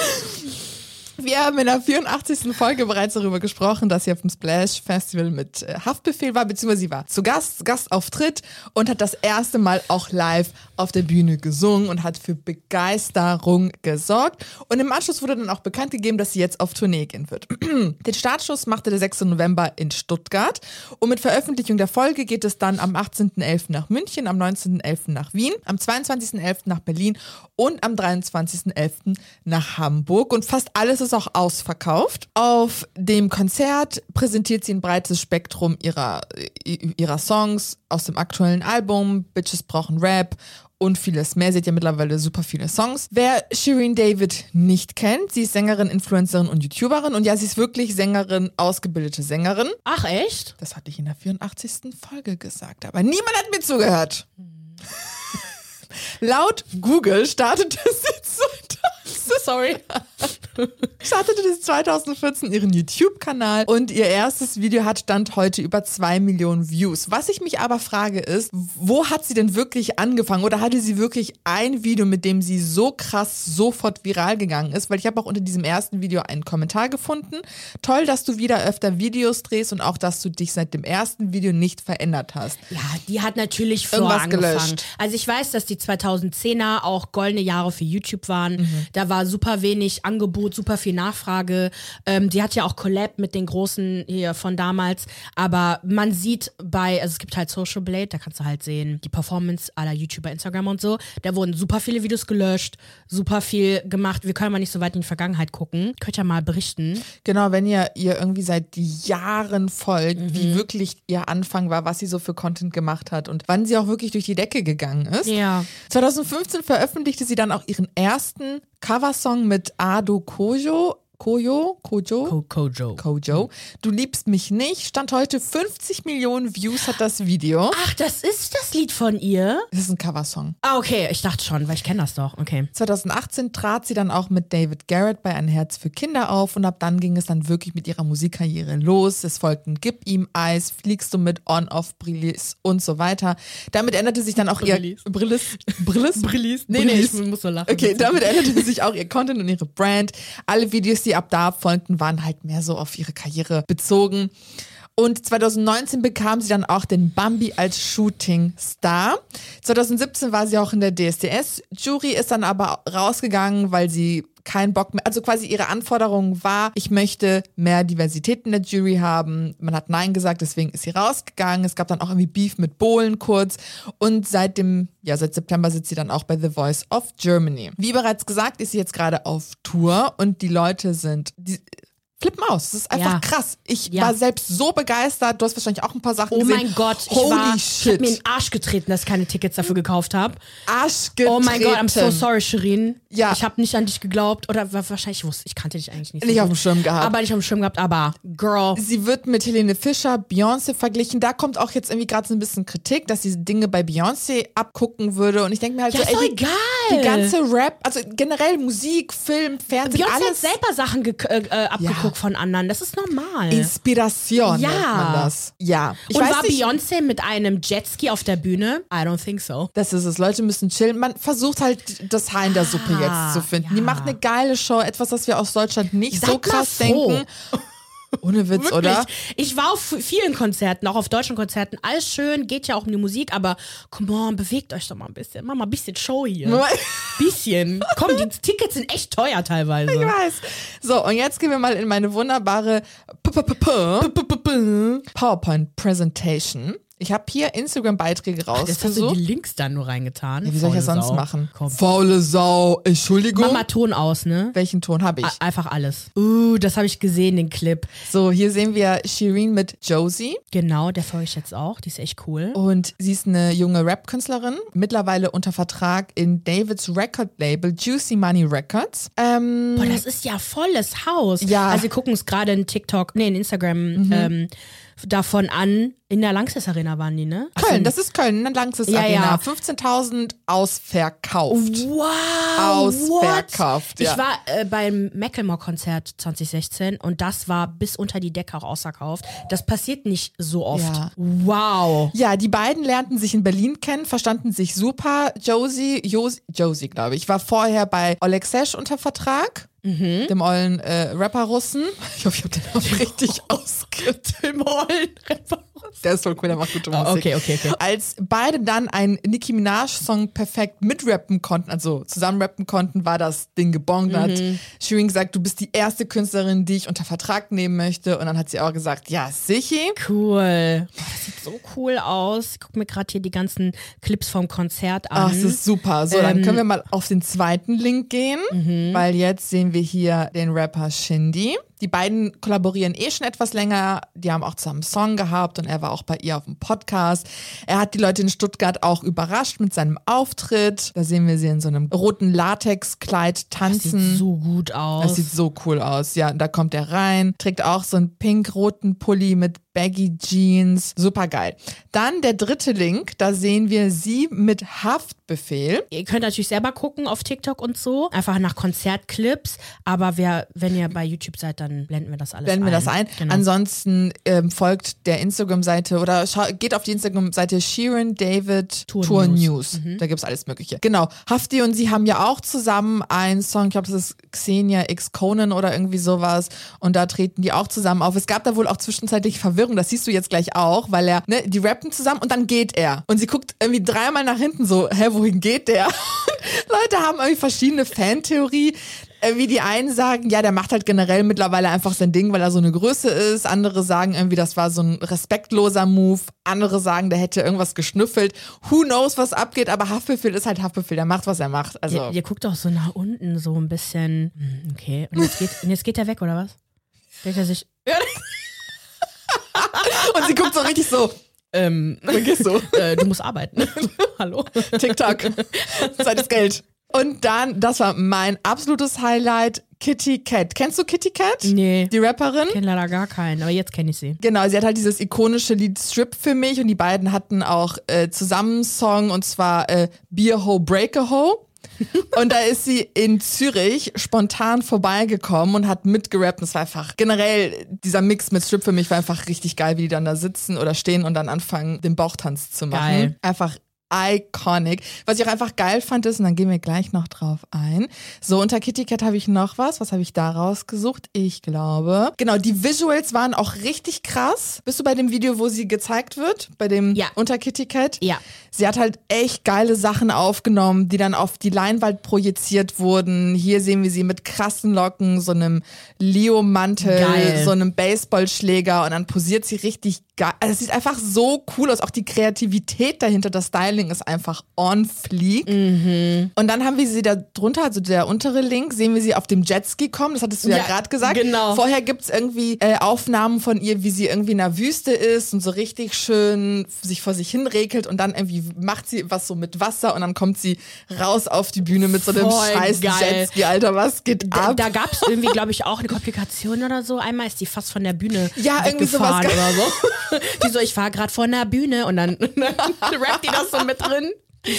Wir haben in der 84. Folge bereits darüber gesprochen, dass sie auf dem Splash Festival mit äh, Haftbefehl war, beziehungsweise sie war zu Gast, Gastauftritt und hat das erste Mal auch live auf der Bühne gesungen und hat für Begeisterung gesorgt. Und im Anschluss wurde dann auch bekannt gegeben, dass sie jetzt auf Tournee gehen wird. Den Startschuss machte der 6. November in Stuttgart und mit Veröffentlichung der Folge geht es dann am 18.11. nach München, am 19.11. nach Wien, am 22.11. nach Berlin und am 23.11. nach Hamburg und fast alles ist auch ausverkauft. Auf dem Konzert präsentiert sie ein breites Spektrum ihrer, ihrer Songs aus dem aktuellen Album. Bitches brauchen Rap und vieles mehr. Sie hat ja mittlerweile super viele Songs. Wer Shireen David nicht kennt, sie ist Sängerin, Influencerin und YouTuberin und ja, sie ist wirklich Sängerin, ausgebildete Sängerin. Ach echt? Das hatte ich in der 84. Folge gesagt, aber niemand hat mir zugehört. Laut Google startete sie 2000, sorry, startete sie 2014 ihren YouTube-Kanal und ihr erstes Video hat Stand heute über zwei Millionen Views. Was ich mich aber frage ist, wo hat sie denn wirklich angefangen oder hatte sie wirklich ein Video, mit dem sie so krass sofort viral gegangen ist? Weil ich habe auch unter diesem ersten Video einen Kommentar gefunden. Toll, dass du wieder öfter Videos drehst und auch, dass du dich seit dem ersten Video nicht verändert hast. Ja, die hat natürlich vor Irgendwas angefangen. gelöscht. Also ich weiß, dass die 2010er auch goldene Jahre für YouTube waren. Mhm. Da war super wenig Angebot, super viel Nachfrage. Ähm, die hat ja auch Collab mit den großen hier von damals. Aber man sieht bei, also es gibt halt Social Blade, da kannst du halt sehen, die Performance aller YouTuber, Instagram und so. Da wurden super viele Videos gelöscht, super viel gemacht. Wir können mal nicht so weit in die Vergangenheit gucken. Könnt ihr mal berichten. Genau, wenn ihr ihr irgendwie seit Jahren folgt, Mhm. wie wirklich ihr Anfang war, was sie so für Content gemacht hat und wann sie auch wirklich durch die Decke gegangen ist. Ja. 2015 veröffentlichte sie dann auch ihren ersten Coversong mit Ado Kojo. Koyo? Kojo? Ko Kojo. Kojo. Du liebst mich nicht. Stand heute 50 Millionen Views hat das Video. Ach, das ist das Lied von ihr? Das ist ein Coversong. Ah, okay, ich dachte schon, weil ich kenne das doch. Okay. 2018 trat sie dann auch mit David Garrett bei Ein Herz für Kinder auf und ab dann ging es dann wirklich mit ihrer Musikkarriere los. Es folgten Gib ihm Eis, Fliegst du mit On, Off, Brillis und so weiter. Damit änderte sich dann auch Brillis. ihr Brillis. Brillis? Brillis? Nee, nee, ich muss so lachen. Okay, damit änderte sich auch ihr Content und ihre Brand. Alle Videos, die ab da folgten, waren halt mehr so auf ihre Karriere bezogen. Und 2019 bekam sie dann auch den Bambi als Shooting Star. 2017 war sie auch in der DSDS. Jury ist dann aber rausgegangen, weil sie keinen Bock mehr, also quasi ihre Anforderung war, ich möchte mehr Diversität in der Jury haben. Man hat Nein gesagt, deswegen ist sie rausgegangen. Es gab dann auch irgendwie Beef mit Bohlen kurz und seit dem, ja, seit September sitzt sie dann auch bei The Voice of Germany. Wie bereits gesagt, ist sie jetzt gerade auf Tour und die Leute sind, die, flippen aus. Das ist einfach Ja. krass. Ich Ja. war selbst so begeistert. Du hast wahrscheinlich auch ein paar Sachen Oh gesehen. mein Gott, ich, Holy ich shit. hab mir in den Arsch getreten, dass ich keine Tickets dafür gekauft habe. Arsch getreten. Oh mein Gott, I'm so sorry, Shirin. Ja. Ich habe nicht an dich geglaubt oder wa- wahrscheinlich wusste ich kannte dich eigentlich nicht. so Nicht auf gut. dem Schirm gehabt. Aber nicht auf dem Schirm gehabt, aber Girl. Sie wird mit Helene Fischer, Beyoncé verglichen. Da kommt auch jetzt irgendwie gerade so ein bisschen Kritik, dass sie Dinge bei Beyoncé abgucken würde. Und ich denke mir halt Ja, so, ist doch ey, die, egal. die ganze Rap, also generell Musik, Film, Fernsehen, Beyoncé hat alles selber Sachen äh, äh, abgeguckt von anderen. Das ist normal. Inspiration Ja. nennt man das. Ja. Ich Und war Beyoncé mit einem Jetski auf der Bühne? I don't think so. Das ist es. Leute müssen chillen. Man versucht halt das Haar in der Suppe Ah, jetzt zu finden. Die ja. macht eine geile Show. Etwas, das wir aus Deutschland nicht Seid so krass denken. Ohne Witz, Wirklich. oder? Ich war auf vielen Konzerten, auch auf deutschen Konzerten. Alles schön, geht ja auch um die Musik, aber come on, bewegt euch doch mal ein bisschen. Mach mal ein bisschen Show hier. bisschen. Komm, die Tickets sind echt teuer teilweise. Ich weiß. So, und jetzt gehen wir mal in meine wunderbare P- Ich habe hier Instagram-Beiträge Jetzt hast du die Links dann nur reingetan. Ja, wie soll ich das sonst Sau. machen? Komm. Faule Sau. Entschuldigung. Mach mal Ton aus, ne? Welchen Ton habe ich? A- Einfach alles. Uh, das habe ich gesehen, den Clip. So, hier sehen wir Shireen mit Josie. Genau, der folge ich jetzt auch. Die ist echt cool. Und sie ist eine junge Rap-Künstlerin, mittlerweile unter Vertrag in Davids Record-Label Juicy Money Records. Ähm, Boah, das ist ja volles Haus. Ja. Also wir gucken uns gerade in TikTok, nee, in Instagram ähm, davon an. In der Langsess Arena waren die, ne? Köln, in- das ist Köln, eine Langsys Ja, Arena. ja. 15.000 ausverkauft. Wow! Ausverkauft, What? ja. Ich war äh, beim Macklemore-Konzert 2016 und das war bis unter die Decke auch ausverkauft. Das passiert nicht so oft. Ja. Wow. Ja, die beiden lernten sich in Berlin kennen, verstanden sich super. Josie, Josie, Josie glaube ich, war vorher bei Oleg Sesh unter Vertrag. Mhm. Dem ollen äh, Rapper-Russen. Ich hoffe, ich habe den Namen richtig ausgedrückt. Dem ollen Rapper-Russen. Der ist voll cool, der macht gute Musik. Ah, okay, okay, okay. Als beide dann einen Nicki Minaj-Song perfekt mitrappen konnten, also zusammenrappen konnten, war das Ding gebongt. Dann Mhm. hat Shirin gesagt, du bist die erste Künstlerin, die ich unter Vertrag nehmen möchte. Und dann hat sie auch gesagt, ja, sicher. Cool. Das sieht so cool aus. Ich guck mir gerade hier die ganzen Clips vom Konzert an. Ach, das ist super. So, dann Ähm, können wir mal auf den zweiten Link gehen, Mhm. weil jetzt sehen wir hier den Rapper Shindy. Die beiden kollaborieren eh schon etwas länger. Die haben auch zusammen einen Song gehabt und er war auch bei ihr auf dem Podcast. Er hat die Leute in Stuttgart auch überrascht mit seinem Auftritt. Da sehen wir sie in so einem roten Latexkleid tanzen. Das sieht so gut aus. Das sieht so cool aus. Ja, da kommt er rein, trägt auch so einen pink-roten Pulli mit Baggy Jeans. Super geil. Dann der dritte Link, da sehen wir sie mit Haftbefehl. Ihr könnt natürlich selber gucken auf TikTok und so, einfach nach Konzertclips. Aber wer, wenn ihr bei YouTube seid, dann blenden wir das alles blenden ein. Blenden wir das ein. Genau. Ansonsten ähm, folgt der Instagram-Seite oder geht auf die Instagram-Seite Sheeran David Tour, Tour News. News. Mhm. Da gibt es alles Mögliche. Genau. Hafti und sie haben ja auch zusammen einen Song, ich glaube, das ist Xenia X Conan oder irgendwie sowas. Und da treten die auch zusammen auf. Es gab da wohl auch zwischenzeitlich Verwirrung Verwirrung, das siehst du jetzt gleich auch, weil er, ne, die rappen zusammen und dann geht er. Und sie guckt irgendwie dreimal nach hinten so, hä, wohin geht der? Leute haben irgendwie verschiedene Fantheorie wie die einen sagen, ja, der macht halt generell mittlerweile einfach sein Ding, weil er so eine Größe ist. Andere sagen irgendwie, das war so ein respektloser Move. Andere sagen, der hätte irgendwas geschnüffelt. Who knows, was abgeht, aber Haftbefehl ist halt Haftbefehl. Der macht, was er macht. Also. Ihr, ihr guckt auch so nach unten, so ein bisschen. Hm, okay. Und jetzt geht, und jetzt geht er weg, oder was? Denkt er sich. Und sie guckt so richtig so. Ähm, Vergiss so. Äh, du musst arbeiten. Hallo. TikTok. Zeit ist Geld. Und dann, das war mein absolutes Highlight, Kitty Cat. Kennst du Kitty Cat? Nee. Die Rapperin? Ich kenne leider gar keinen, aber jetzt kenne ich sie. Genau, sie hat halt dieses ikonische Lied Strip für mich und die beiden hatten auch äh, zusammen einen Song und zwar äh, Beer Ho Break a Ho. und da ist sie in Zürich spontan vorbeigekommen und hat mitgerappt. Und es war einfach generell, dieser Mix mit Strip für mich war einfach richtig geil, wie die dann da sitzen oder stehen und dann anfangen, den Bauchtanz zu machen. Geil. Einfach iconic. Was ich auch einfach geil fand ist, und dann gehen wir gleich noch drauf ein. So, unter Kitty Cat habe ich noch was. Was habe ich da rausgesucht? Ich glaube. Genau, die Visuals waren auch richtig krass. Bist du bei dem Video, wo sie gezeigt wird? Bei dem ja. unter Kitty Cat? Ja. Sie hat halt echt geile Sachen aufgenommen, die dann auf die Leinwand projiziert wurden. Hier sehen wir sie mit krassen Locken, so einem Leo-Mantel, so einem Baseballschläger und dann posiert sie richtig geil. Also es sieht einfach so cool aus. Auch die Kreativität dahinter, das Styling ist einfach on fleek. Mhm. Und dann haben wir sie da drunter, also der untere Link, sehen wir sie auf dem Jetski kommen. Das hattest du ja, ja gerade gesagt. Genau. Vorher gibt es irgendwie äh, Aufnahmen von ihr, wie sie irgendwie in der Wüste ist und so richtig schön sich vor sich hin regelt und dann irgendwie macht sie was so mit Wasser und dann kommt sie raus auf die Bühne mit so einem Voll scheiß geil. Jetski, Alter, was geht da, ab? Da gab es irgendwie, glaube ich, auch eine Komplikation oder so. Einmal ist die fast von der Bühne ja, irgendwie sowas oder so. Wieso, ich war gerade vor der Bühne und dann, dann rappt die das so mit drin.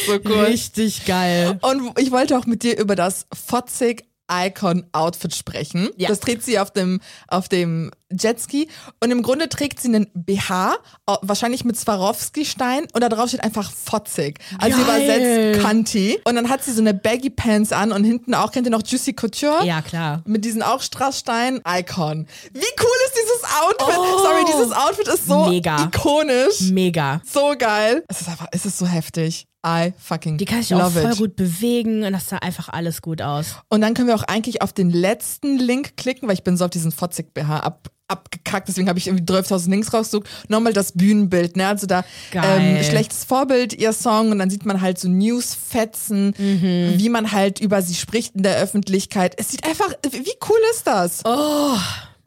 So cool. Richtig geil. Und ich wollte auch mit dir über das Fotzig Icon-Outfit sprechen. Ja. Das trägt sie auf dem, auf dem Jetski. Und im Grunde trägt sie einen BH, wahrscheinlich mit Swarovski-Stein. Und da drauf steht einfach fotzig. Also übersetzt Kanti. Und dann hat sie so eine Baggy Pants an und hinten auch, kennt ihr noch Juicy Couture? Ja, klar. Mit diesen auch Strassstein. Icon. Wie cool ist dieses Outfit? Oh. Sorry, dieses Outfit ist so Mega. ikonisch. Mega. So geil. Es ist einfach, es ist so heftig. I fucking Die kann sich auch voll it. gut bewegen und das sah einfach alles gut aus. Und dann können wir auch eigentlich auf den letzten Link klicken, weil ich bin so auf diesen Fotzig BH ab, abgekackt, deswegen habe ich irgendwie 12.000 Links rausgesucht. Nochmal das Bühnenbild, ne? Also da ähm, schlechtes Vorbild, ihr Song und dann sieht man halt so Newsfetzen, mhm. wie man halt über sie spricht in der Öffentlichkeit. Es sieht einfach, wie cool ist das? Oh.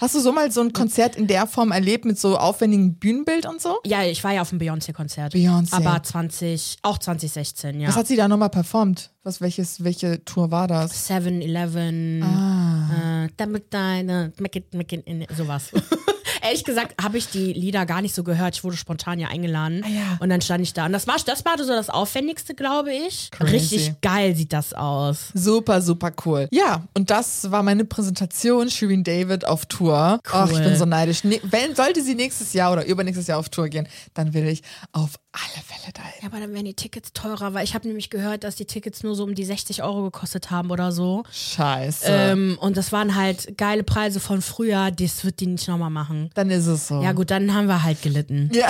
Hast du so mal so ein Konzert in der Form erlebt mit so aufwendigem Bühnenbild und so? Ja, ich war ja auf dem Beyoncé-Konzert. Beyoncé. Aber 20, auch 2016, ja. Was hat sie da nochmal performt? Was, welches, welche Tour war das? 7-Eleven, ah. äh, make it, make it, sowas. ehrlich gesagt habe ich die Lieder gar nicht so gehört. Ich wurde spontan ja eingeladen. Ah, ja. Und dann stand ich da. Und das war, das war so das Aufwendigste, glaube ich. Crazy. Richtig geil sieht das aus. Super, super cool. Ja, und das war meine Präsentation. Shirin David auf Tour. Cool. Ach, ich bin so neidisch. Ne wenn, sollte sie nächstes Jahr oder übernächstes Jahr auf Tour gehen, dann will ich auf alle Fälle da Ja, aber dann wären die Tickets teurer, weil ich habe nämlich gehört, dass die Tickets nur so um die 60 Euro gekostet haben oder so. Scheiße. Ähm, und das waren halt geile Preise von früher. Das wird die nicht nochmal machen. Dann ist es so. Ja, gut, dann haben wir halt gelitten. Ja.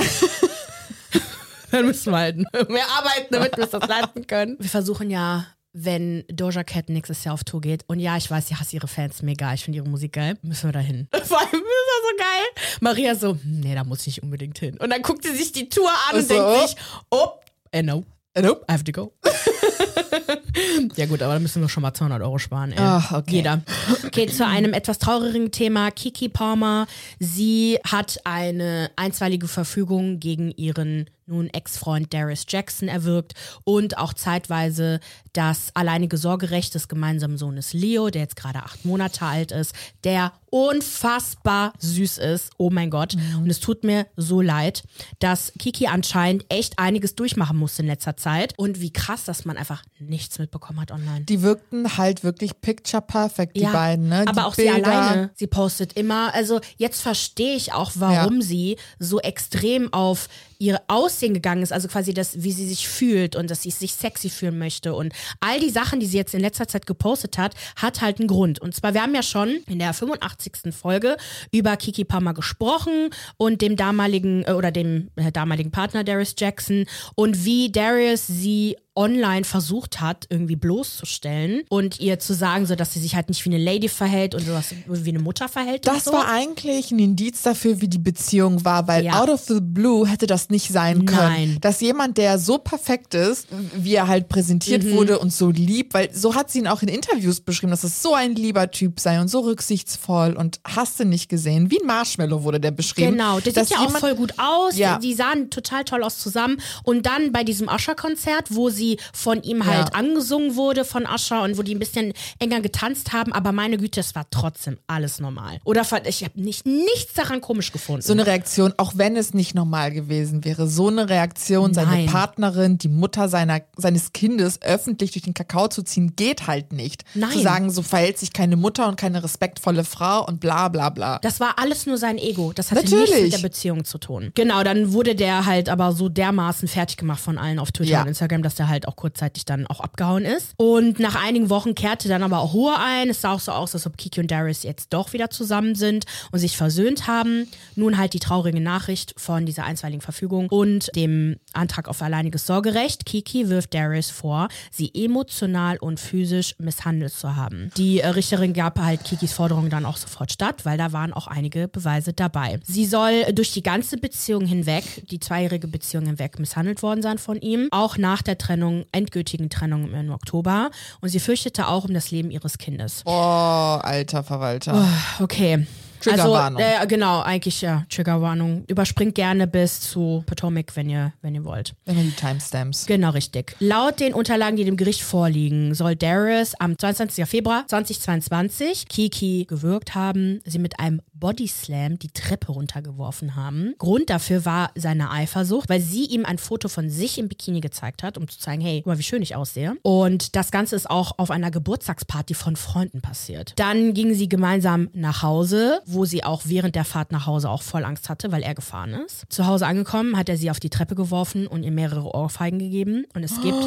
dann müssen wir halt mehr arbeiten, damit wir es das leisten können. Wir versuchen ja wenn Doja Cat nächstes Jahr auf Tour geht. Und ja, ich weiß, sie hasst ihre Fans mega. Ich finde ihre Musik geil. Müssen wir da hin. Vor allem so geil. Maria so, hm, nee, da muss ich nicht unbedingt hin. Und dann guckt sie sich die Tour an und, und denkt sich, oh, eh no. Eh, nope. I have to go. ja gut, aber da müssen wir schon mal 200 Euro sparen. Ach, okay. Jeder. Okay, zu einem etwas traurigen Thema. Kiki Palmer, sie hat eine einstweilige Verfügung gegen ihren nun Ex-Freund Darius Jackson erwirkt und auch zeitweise das alleinige Sorgerecht des gemeinsamen Sohnes Leo, der jetzt gerade acht Monate alt ist, der unfassbar süß ist. Oh mein Gott. Und es tut mir so leid, dass Kiki anscheinend echt einiges durchmachen musste in letzter Zeit. Und wie krass, dass man einfach nichts mitbekommen hat online. Die wirkten halt wirklich picture perfect, die Ja, beiden, ne? Aber die auch sie Bilder. alleine. Sie postet immer. Also jetzt verstehe ich auch, warum Ja. sie so extrem auf ihr Aussehen gegangen ist. Also quasi das, wie sie sich fühlt und dass sie sich sexy fühlen möchte. Und all die Sachen, die sie jetzt in letzter Zeit gepostet hat, hat halt einen Grund. Und zwar, wir haben ja schon in der 85. Folge über Kiki Palmer gesprochen und dem damaligen äh, oder dem äh, damaligen Partner Darius Jackson und wie Darius sie online versucht hat, irgendwie bloßzustellen und ihr zu sagen, so dass sie sich halt nicht wie eine Lady verhält und sowas wie eine Mutter verhält. Das so. war eigentlich ein Indiz dafür, wie die Beziehung war, weil Ja. out of the blue hätte das nicht sein können. Nein. Dass jemand, der so perfekt ist, wie er halt präsentiert Mhm. wurde und so lieb, weil so hat sie ihn auch in Interviews beschrieben, dass es so ein lieber Typ sei und so rücksichtsvoll und hast du nicht gesehen. Wie ein Marshmallow wurde der beschrieben. Genau, der sieht ja auch voll gut aus. Ja. Die sahen total toll aus zusammen. Und dann bei diesem Usher-Konzert, wo sie von ihm halt Ja. angesungen wurde, von Usher, und wo die ein bisschen enger getanzt haben. Aber meine Güte, es war trotzdem alles normal. Oder ich habe nicht, nichts daran komisch gefunden. So eine Reaktion, auch wenn es nicht normal gewesen wäre, so eine Reaktion, seine Nein. Partnerin, die Mutter seiner, seines Kindes öffentlich durch den Kakao zu ziehen, geht halt nicht. Nein. Zu sagen, so verhält sich keine Mutter und keine respektvolle Frau und bla bla bla. Das war alles nur sein Ego. Das hatte Natürlich. nichts mit der Beziehung zu tun. Genau, dann wurde der halt aber so dermaßen fertig gemacht von allen auf Twitter Ja. und Instagram, dass der halt auch kurzzeitig dann auch abgehauen ist. Und nach einigen Wochen kehrte dann aber auch Ruhe ein. Es sah auch so aus, als ob Kiki und Darius jetzt doch wieder zusammen sind und sich versöhnt haben. Nun halt die traurige Nachricht von dieser einstweiligen Verfügung und dem Antrag auf alleiniges Sorgerecht. Kiki wirft Darius vor, sie emotional und physisch misshandelt zu haben. Die äh, Richterin gab halt Kikis Forderung dann auch sofort statt, weil da waren auch einige Beweise dabei. Sie soll durch die ganze Beziehung hinweg, die zweijährige Beziehung hinweg, misshandelt worden sein von ihm, auch nach der Trennung, endgültigen Trennung im Oktober. Und sie fürchtete auch um das Leben ihres Kindes. Oh, alter Verwalter. Okay. Triggerwarnung. Also, äh, genau, eigentlich ja, Triggerwarnung. Überspringt gerne bis zu Potomac, wenn ihr, wenn ihr wollt. Wenn du die Timestamps. Genau, richtig. Laut den Unterlagen, die dem Gericht vorliegen, soll Darius am 22. Februar 2022 Kiki gewürgt haben, sie mit einem Bodyslam die Treppe runtergeworfen haben. Grund dafür war seine Eifersucht, weil sie ihm ein Foto von sich im Bikini gezeigt hat, um zu zeigen, hey, guck mal, wie schön ich aussehe. Und das Ganze ist auch auf einer Geburtstagsparty von Freunden passiert. Dann gingen sie gemeinsam nach Hause, wo sie auch während der Fahrt nach Hause auch voll Angst hatte, weil er gefahren ist. Zu Hause angekommen, hat er sie auf die Treppe geworfen und ihr mehrere Ohrfeigen gegeben. Und es gibt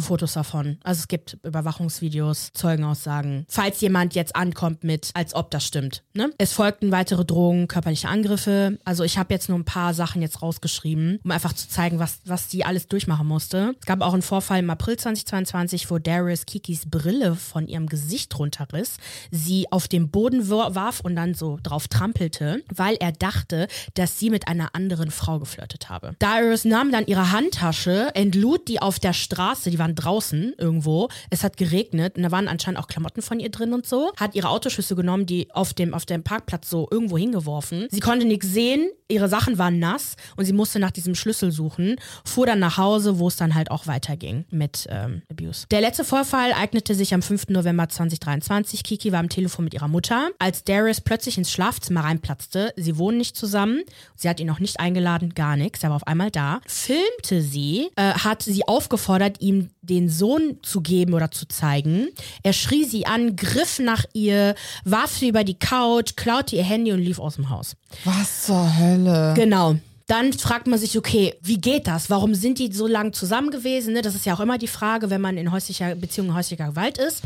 Fotos davon. Also es gibt Überwachungsvideos, Zeugenaussagen. Falls jemand jetzt ankommt mit, als ob das stimmt. Ne? Es folgten weitere Drohungen, körperliche Angriffe. Also ich habe jetzt nur ein paar Sachen jetzt rausgeschrieben, um einfach zu zeigen, was, was die alles durchmachen musste. Es gab auch einen Vorfall im April 2022, wo Darius Kikis Brille von ihrem Gesicht runterriss, sie auf den Boden warf und dann so drauf trampelte, weil er dachte, dass sie mit einer anderen Frau geflirtet habe. Darius nahm dann ihre Handtasche, entlud die auf der Straße, die waren draußen irgendwo, es hat geregnet und da waren anscheinend auch Klamotten von ihr drin und so, hat ihre Autoschlüssel genommen, die auf dem, auf dem Parkplatz so irgendwo hingeworfen. Sie konnte nichts sehen, ihre Sachen waren nass und sie musste nach diesem Schlüssel suchen, fuhr dann nach Hause, wo es dann halt auch weiterging mit ähm, Abuse. Der letzte Vorfall eignete sich am 5. November 2023. Kiki war am Telefon mit ihrer Mutter, als Darius plötzlich ins Schlafzimmer reinplatzte. Sie wohnen nicht zusammen, sie hat ihn noch nicht eingeladen, gar nichts, er war auf einmal da. Filmte sie, äh, hat sie aufgefordert, ihm den Sohn zu geben oder zu zeigen. Er schrie sie an, griff nach ihr, warf sie über die Couch, klaute ihr Handy und lief aus dem Haus. Was zur Hölle? Genau. Dann fragt man sich, okay, wie geht das? Warum sind die so lange zusammen gewesen? Ne? Das ist ja auch immer die Frage, wenn man in häuslicher Beziehung, häuslicher Gewalt ist.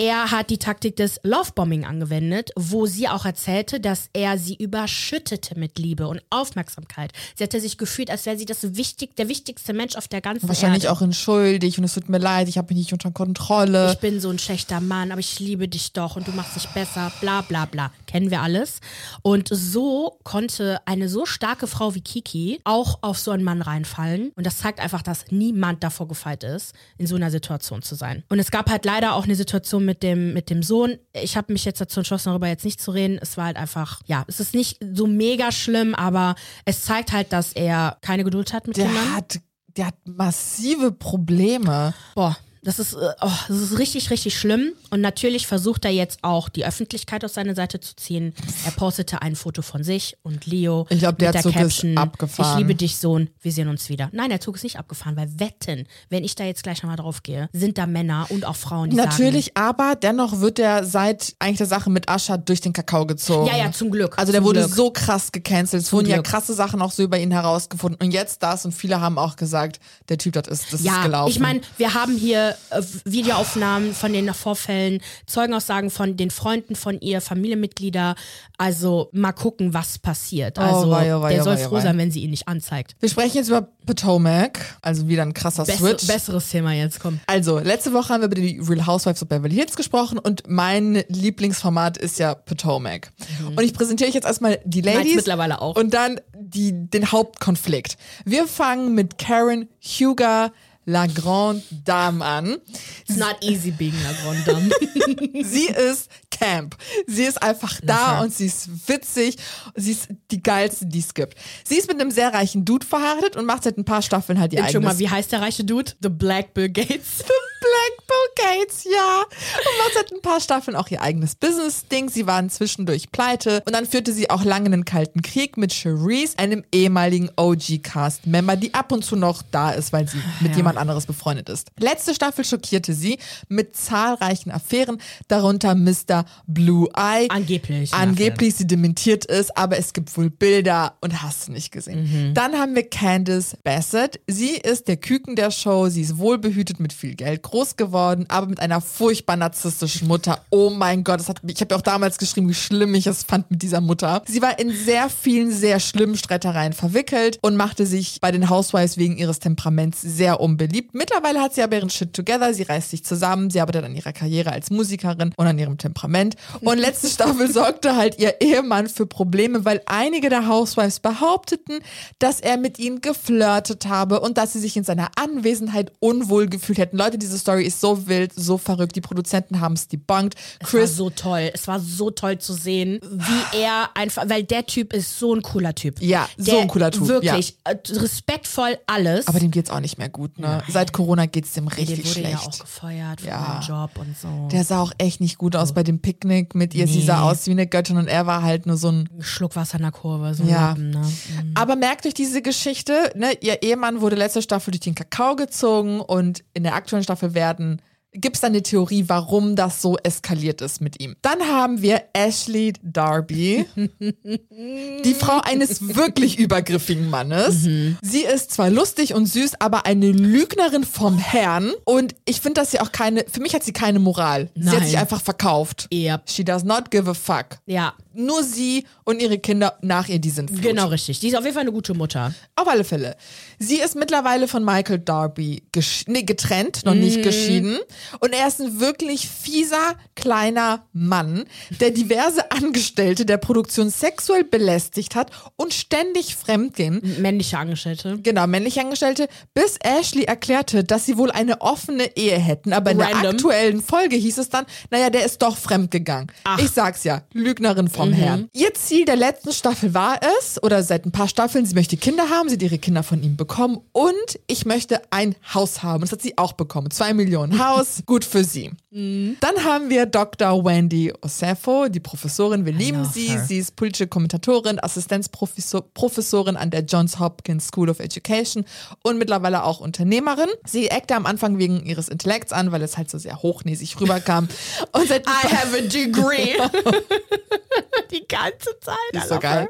Er hat die Taktik des Lovebombing angewendet, wo sie auch erzählte, dass er sie überschüttete mit Liebe und Aufmerksamkeit. Sie hatte sich gefühlt, als wäre sie das wichtig, der wichtigste Mensch auf der ganzen Wahrscheinlich Erde. auch entschuldigt und es tut mir leid, ich habe mich nicht unter Kontrolle. Ich bin so ein schlechter Mann, aber ich liebe dich doch und du machst dich besser, bla bla bla. Kennen wir alles. Und so konnte eine so starke Frau wie Kiki auch auf so einen Mann reinfallen. Und das zeigt einfach, dass niemand davor gefeit ist, in so einer Situation zu sein. Und es gab halt leider auch eine Situation mit dem, mit dem Sohn. Ich habe mich jetzt dazu entschlossen, darüber jetzt nicht zu reden. Es war halt einfach, ja, es ist nicht so mega schlimm, aber es zeigt halt, dass er keine Geduld hat mit der Kindern. Hat, der hat massive Probleme. Boah, das ist, äh, oh, das ist richtig, richtig schlimm. Und natürlich versucht er jetzt auch die Öffentlichkeit auf seine Seite zu ziehen. Er postete ein Foto von sich und Leo. Ich glaube, der mit Zug Caption, ist abgefahren. Ich liebe dich, Sohn. Wir sehen uns wieder. Nein, der Zug ist nicht abgefahren, weil wetten, wenn ich da jetzt gleich nochmal drauf gehe, sind da Männer und auch Frauen, die Natürlich, sagen, aber dennoch wird er seit eigentlich der Sache mit Ascha durch den Kakao gezogen. Ja, ja, zum Glück. Also der wurde Glück. so krass gecancelt. Es wurden ja krasse Sachen auch so über ihn herausgefunden. Und jetzt das und viele haben auch gesagt, der Typ, das ist, das ist Ja, gelaufen. ich meine, wir haben hier äh, Videoaufnahmen von den Vorfällen, Zeugenaussagen von den Freunden von ihr, Familienmitglieder. Also mal gucken, was passiert. Also wei, oh wei, der oh soll wei, oh froh sein, wenn sie ihn nicht anzeigt. Wir sprechen jetzt über Potomac, also wieder ein krasser Besser, Switch. besseres Thema jetzt, komm. Also, letzte Woche haben wir über die Real Housewives of Beverly Hills gesprochen und mein Lieblingsformat ist ja Potomac. Und ich präsentiere euch jetzt erstmal die Meins Ladies mittlerweile auch. und dann die, den Hauptkonflikt. Wir fangen mit Karen Huger La Grande Dame an. It's not easy being a Grande Dame. Sie ist Camp. Sie ist einfach da und sie ist witzig. Sie ist die geilste, die es gibt. Sie ist mit einem sehr reichen Dude verheiratet und macht seit ein paar Staffeln halt ihr Entschuldigung eigenes mal, wie heißt der reiche Dude? The Black Bill Gates. Black Bill Gates, ja. Und macht seit ein paar Staffeln auch ihr eigenes Business-Ding. Sie waren zwischendurch pleite. Und dann führte sie auch lange einen kalten Krieg mit Cherise, einem ehemaligen OG-Cast-Member, die ab und zu noch da ist, weil sie mit Ja. jemand anderes befreundet ist. Letzte Staffel schockierte sie mit zahlreichen Affären, darunter Mr. Blue Eye. Angeblich. Angeblich, sie dementiert es, aber es gibt wohl Bilder und hast du nicht gesehen. Dann haben wir Candice Bassett. Sie ist der Küken der Show. Sie ist wohlbehütet mit viel Geld groß geworden, aber mit einer furchtbar narzisstischen Mutter. Oh mein Gott, das hat, ich habe ja auch damals geschrieben, wie schlimm ich es fand mit dieser Mutter. Sie war in sehr vielen, sehr schlimmen Streitereien verwickelt und machte sich bei den Housewives wegen ihres Temperaments sehr unbeliebt. Mittlerweile hat sie aber ihren Shit together. Sie reißt sich zusammen. Sie arbeitet an ihrer Karriere als Musikerin und an ihrem Temperament. Und letzte Staffel sorgte halt ihr Ehemann für Probleme, weil einige der Housewives behaupteten, dass er mit ihnen geflirtet habe und dass sie sich in seiner Anwesenheit unwohl gefühlt hätten. Leute, diese Story ist so wild, so verrückt. Die Produzenten haben es debunked. Es war Chris so toll. Es war so toll zu sehen, wie er einfach, weil der Typ ist so ein cooler Typ. Ja, so Der ein cooler Typ, Wirklich, äh, respektvoll alles. aber dem geht's auch nicht mehr gut, ne? Seit Corona geht's dem der richtig wurde ja auch schlecht. gefeuert von Ja. seinem Job und so. Der sah auch echt nicht gut aus bei dem Picknick mit ihr. Sie sah Nee. aus wie eine Göttin und er war halt nur so ein Schluck Wasser in der Kurve. So Ja. Lappen, ne? Mhm. Aber merkt euch diese Geschichte, ne? Ihr Ehemann wurde letzte Staffel durch den Kakao gezogen und in der aktuellen Staffel werden gibt es da eine Theorie, warum das so eskaliert ist mit ihm. Dann haben wir Ashley Darby, die Frau eines wirklich übergriffigen Mannes. Mhm. Sie ist zwar lustig und süß, aber eine Lügnerin vom Herrn. Und ich finde, dass sie auch keine, für mich hat sie keine Moral. Sie hat Nein. sich einfach verkauft. Ja. She does not give a fuck. Ja, Nur sie und ihre Kinder nach ihr, die sind Flut. genau richtig. Die ist auf jeden Fall eine gute Mutter. Auf alle Fälle. Sie ist mittlerweile von Michael Darby nee, getrennt, noch nicht geschieden. Und er ist ein wirklich fieser, kleiner Mann, der diverse Angestellte der Produktion sexuell belästigt hat und ständig fremdgehen. Männliche Angestellte. Genau, männliche Angestellte, bis Ashley erklärte, dass sie wohl eine offene Ehe hätten. Aber in der aktuellen Folge hieß es dann, naja, der ist doch fremdgegangen. Ach. Ich sag's ja, Lügnerin vom Herrn. Ihr Ziel der letzten Staffel war es, oder seit ein paar Staffeln, sie möchte Kinder haben, sie hat ihre Kinder von ihm bekommen und ich möchte ein Haus haben. Das hat sie auch bekommen. Zwei Millionen Haus, gut für sie. Dann haben wir Dr. Wendy Osefo, die Professorin. Wir lieben sie. her. Sie ist politische Kommentatorin, Assistenzprofessorin an der Johns Hopkins School of Education und mittlerweile auch Unternehmerin. Sie eckte am Anfang wegen ihres Intellekts an, weil es halt so sehr hochnäsig rüberkam. Und seit I have a degree. Die ganze Zeit. ist so geil.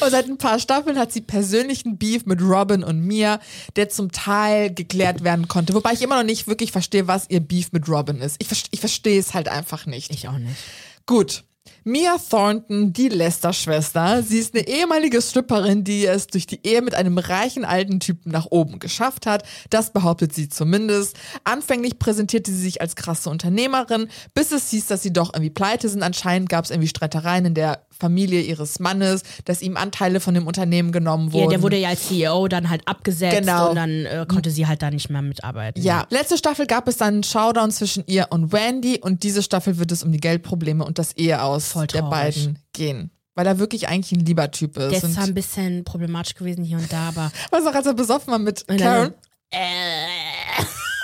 Und seit ein paar Staffeln hat sie persönlichen Beef mit Robin und Mia, der zum Teil geklärt werden konnte. Wobei ich immer noch nicht wirklich verstehe, was ihr Beef mit Robin ist. Ich, ich verstehe es halt einfach nicht. Ich auch nicht. Gut. Mia Thornton, die Lester-Schwester. Sie ist eine ehemalige Stripperin, die es durch die Ehe mit einem reichen alten Typen nach oben geschafft hat. Das behauptet sie zumindest. Anfänglich präsentierte sie sich als krasse Unternehmerin, bis es hieß, dass sie doch irgendwie pleite sind. Anscheinend gab es irgendwie Streitereien in der Familie ihres Mannes, dass ihm Anteile von dem Unternehmen genommen wurden. Ja, der wurde ja als CEO dann halt abgesetzt genau. und dann äh, konnte sie halt da nicht mehr mitarbeiten. Ja, letzte Staffel gab es dann einen Showdown zwischen ihr und Wendy und diese Staffel wird es um die Geldprobleme und das Eheaus der beiden gehen weil er wirklich eigentlich ein lieber Typ ist. Der ist zwar ein bisschen problematisch gewesen hier und da, aber. Weißt du, als er besoffen war mit Karen? Äh.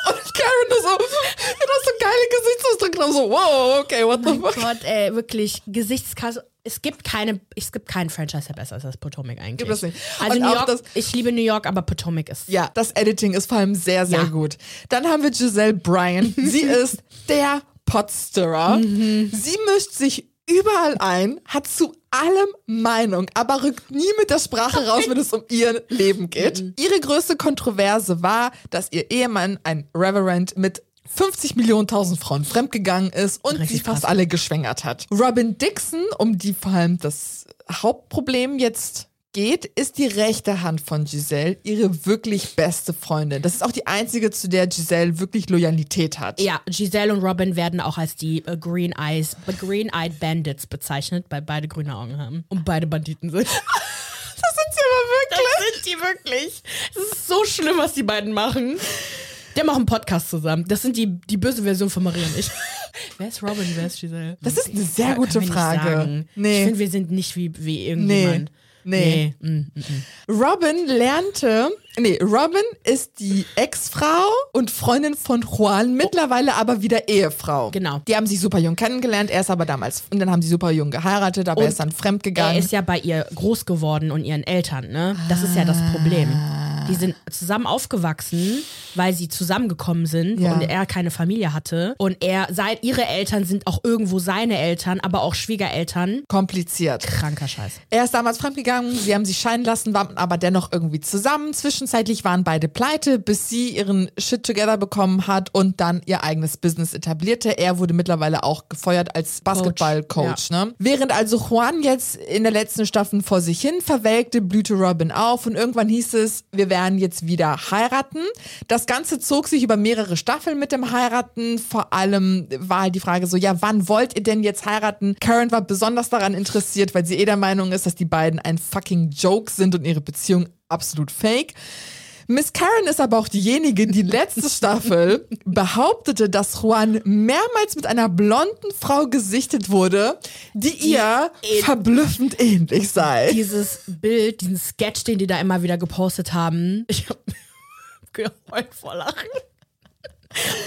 Und Karen nur so, du hast so geile Gesichtsausdrücke und so, wow, okay, what the fuck. Gott, ey, wirklich, Gesichtskasse. Es gibt keine, es gibt keinen Franchise, der besser ist als Potomac eigentlich. Gibt es nicht. Also und New York, das, ich liebe New York, aber Potomac ist. Ja, das Editing ist vor allem sehr, sehr ja. gut. Dann haben wir Giselle Bryan. Sie ist der Potstirrer. Mhm. Sie mischt sich überall ein, hat zu allem Meinung, aber rückt nie mit der Sprache raus, wenn es um ihr Leben geht. Mhm. Ihre größte Kontroverse war, dass ihr Ehemann, ein Reverend, mit 50 Millionen tausend Frauen fremdgegangen ist und Richtig sie fast krass. alle geschwängert hat. Robin Dixon, um die vor allem das Hauptproblem jetzt geht, ist die rechte Hand von Giselle ihre wirklich beste Freundin. Das ist auch die einzige, zu der Giselle wirklich Loyalität hat. Ja, Giselle und Robin werden auch als die uh, Green Eyes, Green Eyed Bandits bezeichnet, weil beide grüne Augen haben und beide Banditen sind. das sind sie aber wirklich. Das sind die wirklich. Das ist so schlimm, was die beiden machen. Der macht einen Podcast zusammen. Das sind die, die böse Version von Maria und ich. wer ist Robin, wer ist Giselle? Das ist eine sehr gute Frage. Nee. Ich finde, wir sind nicht wie, wie irgendjemand. Nee. Nee. nee. Mm, mm, mm. Robin lernte, nee, Robin ist die Ex-Frau und Freundin von Juan, mittlerweile aber wieder Ehefrau. Genau. Die haben sich super jung kennengelernt, er ist aber damals, und dann haben sie super jung geheiratet, aber und er ist dann fremdgegangen. Er ist ja bei ihr groß geworden und ihren Eltern, ne? Das ist ja das Problem. Die sind zusammen aufgewachsen, weil sie zusammengekommen sind ja. und er keine Familie hatte. Und er, seit ihre Eltern sind auch irgendwo seine Eltern, aber auch Schwiegereltern. Kompliziert. Kranker Scheiß. Er ist damals fremdgegangen, sie haben sich scheiden lassen, waren aber dennoch irgendwie zusammen. Zwischenzeitlich waren beide pleite, bis sie ihren Shit together bekommen hat und dann ihr eigenes Business etablierte. Er wurde mittlerweile auch gefeuert als Basketballcoach. Ja. Ne? Während also Juan jetzt in der letzten Staffel vor sich hin verwelkte, blühte Robin auf und irgendwann hieß es, wir werden werden jetzt wieder heiraten. Das Ganze zog sich über mehrere Staffeln mit dem Heiraten. Vor allem war halt die Frage so, ja, wann wollt ihr denn jetzt heiraten? Karen war besonders daran interessiert, weil sie eh der Meinung ist, dass die beiden ein fucking Joke sind und ihre Beziehung absolut fake. Miss Karen ist aber auch diejenige, die letzte Staffel behauptete, dass Juan mehrmals mit einer blonden Frau gesichtet wurde, die, die ihr verblüffend ähnlich sei. Dieses Bild, diesen Sketch, den die da immer wieder gepostet haben. Ich hab geheult vor Lachen.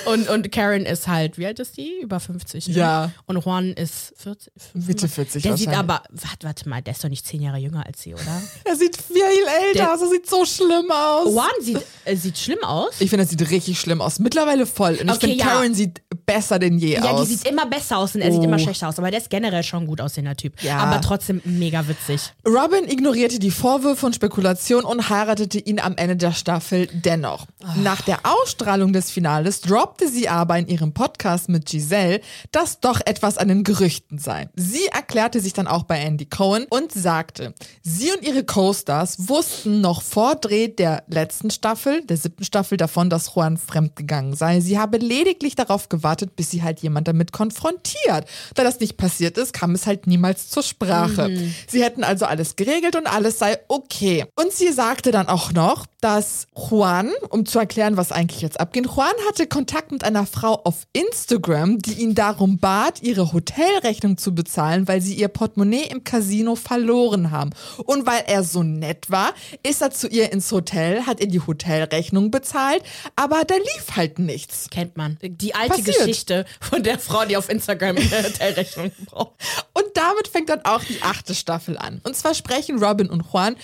Und, und Karen ist halt, wie alt ist die? Über 50. Ne? Ja. Und Juan ist 40. Mitte 40. Der sieht aber, warte, warte mal, der ist doch nicht zehn Jahre jünger als sie, oder? Er sieht viel älter der, aus, er sieht so schlimm aus. Juan sieht, äh, sieht schlimm aus. Ich finde, er sieht richtig schlimm aus. Mittlerweile voll. Und ich finde, ja. Karen sieht besser denn je ja, aus. Ja, die sieht immer besser aus und er oh. sieht immer schlechter aus. Aber der ist generell schon gut aussehender Typ. Ja. Aber trotzdem mega witzig. Robin ignorierte die Vorwürfe und Spekulationen und heiratete ihn am Ende der Staffel dennoch. Oh. Nach der Ausstrahlung des Finales droppte sie aber in ihrem Podcast mit Giselle, dass doch etwas an den Gerüchten sei. Sie erklärte sich dann auch bei Andy Cohen und sagte, sie und ihre Co-Stars wussten noch vor Dreh der letzten Staffel, der siebten Staffel davon, dass Juan fremdgegangen sei. Sie habe lediglich darauf gewartet, bis sie halt jemand damit konfrontiert. Da das nicht passiert ist, kam es halt niemals zur Sprache. Mhm. Sie hätten also alles geregelt und alles sei okay. Und sie sagte dann auch noch, dass Juan, um zu erklären, was eigentlich jetzt abgeht, Juan hatte Kontakt mit einer einer Frau auf Instagram, die ihn darum bat, ihre Hotelrechnung zu bezahlen, weil sie ihr Portemonnaie im Casino verloren haben. Und weil er so nett war, ist er zu ihr ins Hotel, hat ihr die Hotelrechnung bezahlt, aber da lief halt nichts. Kennt man. Die alte Passiert. Geschichte von der Frau, die auf Instagram ihre Hotelrechnung braucht. Und damit fängt dann auch die achte Staffel an. Und zwar sprechen Robin und Juan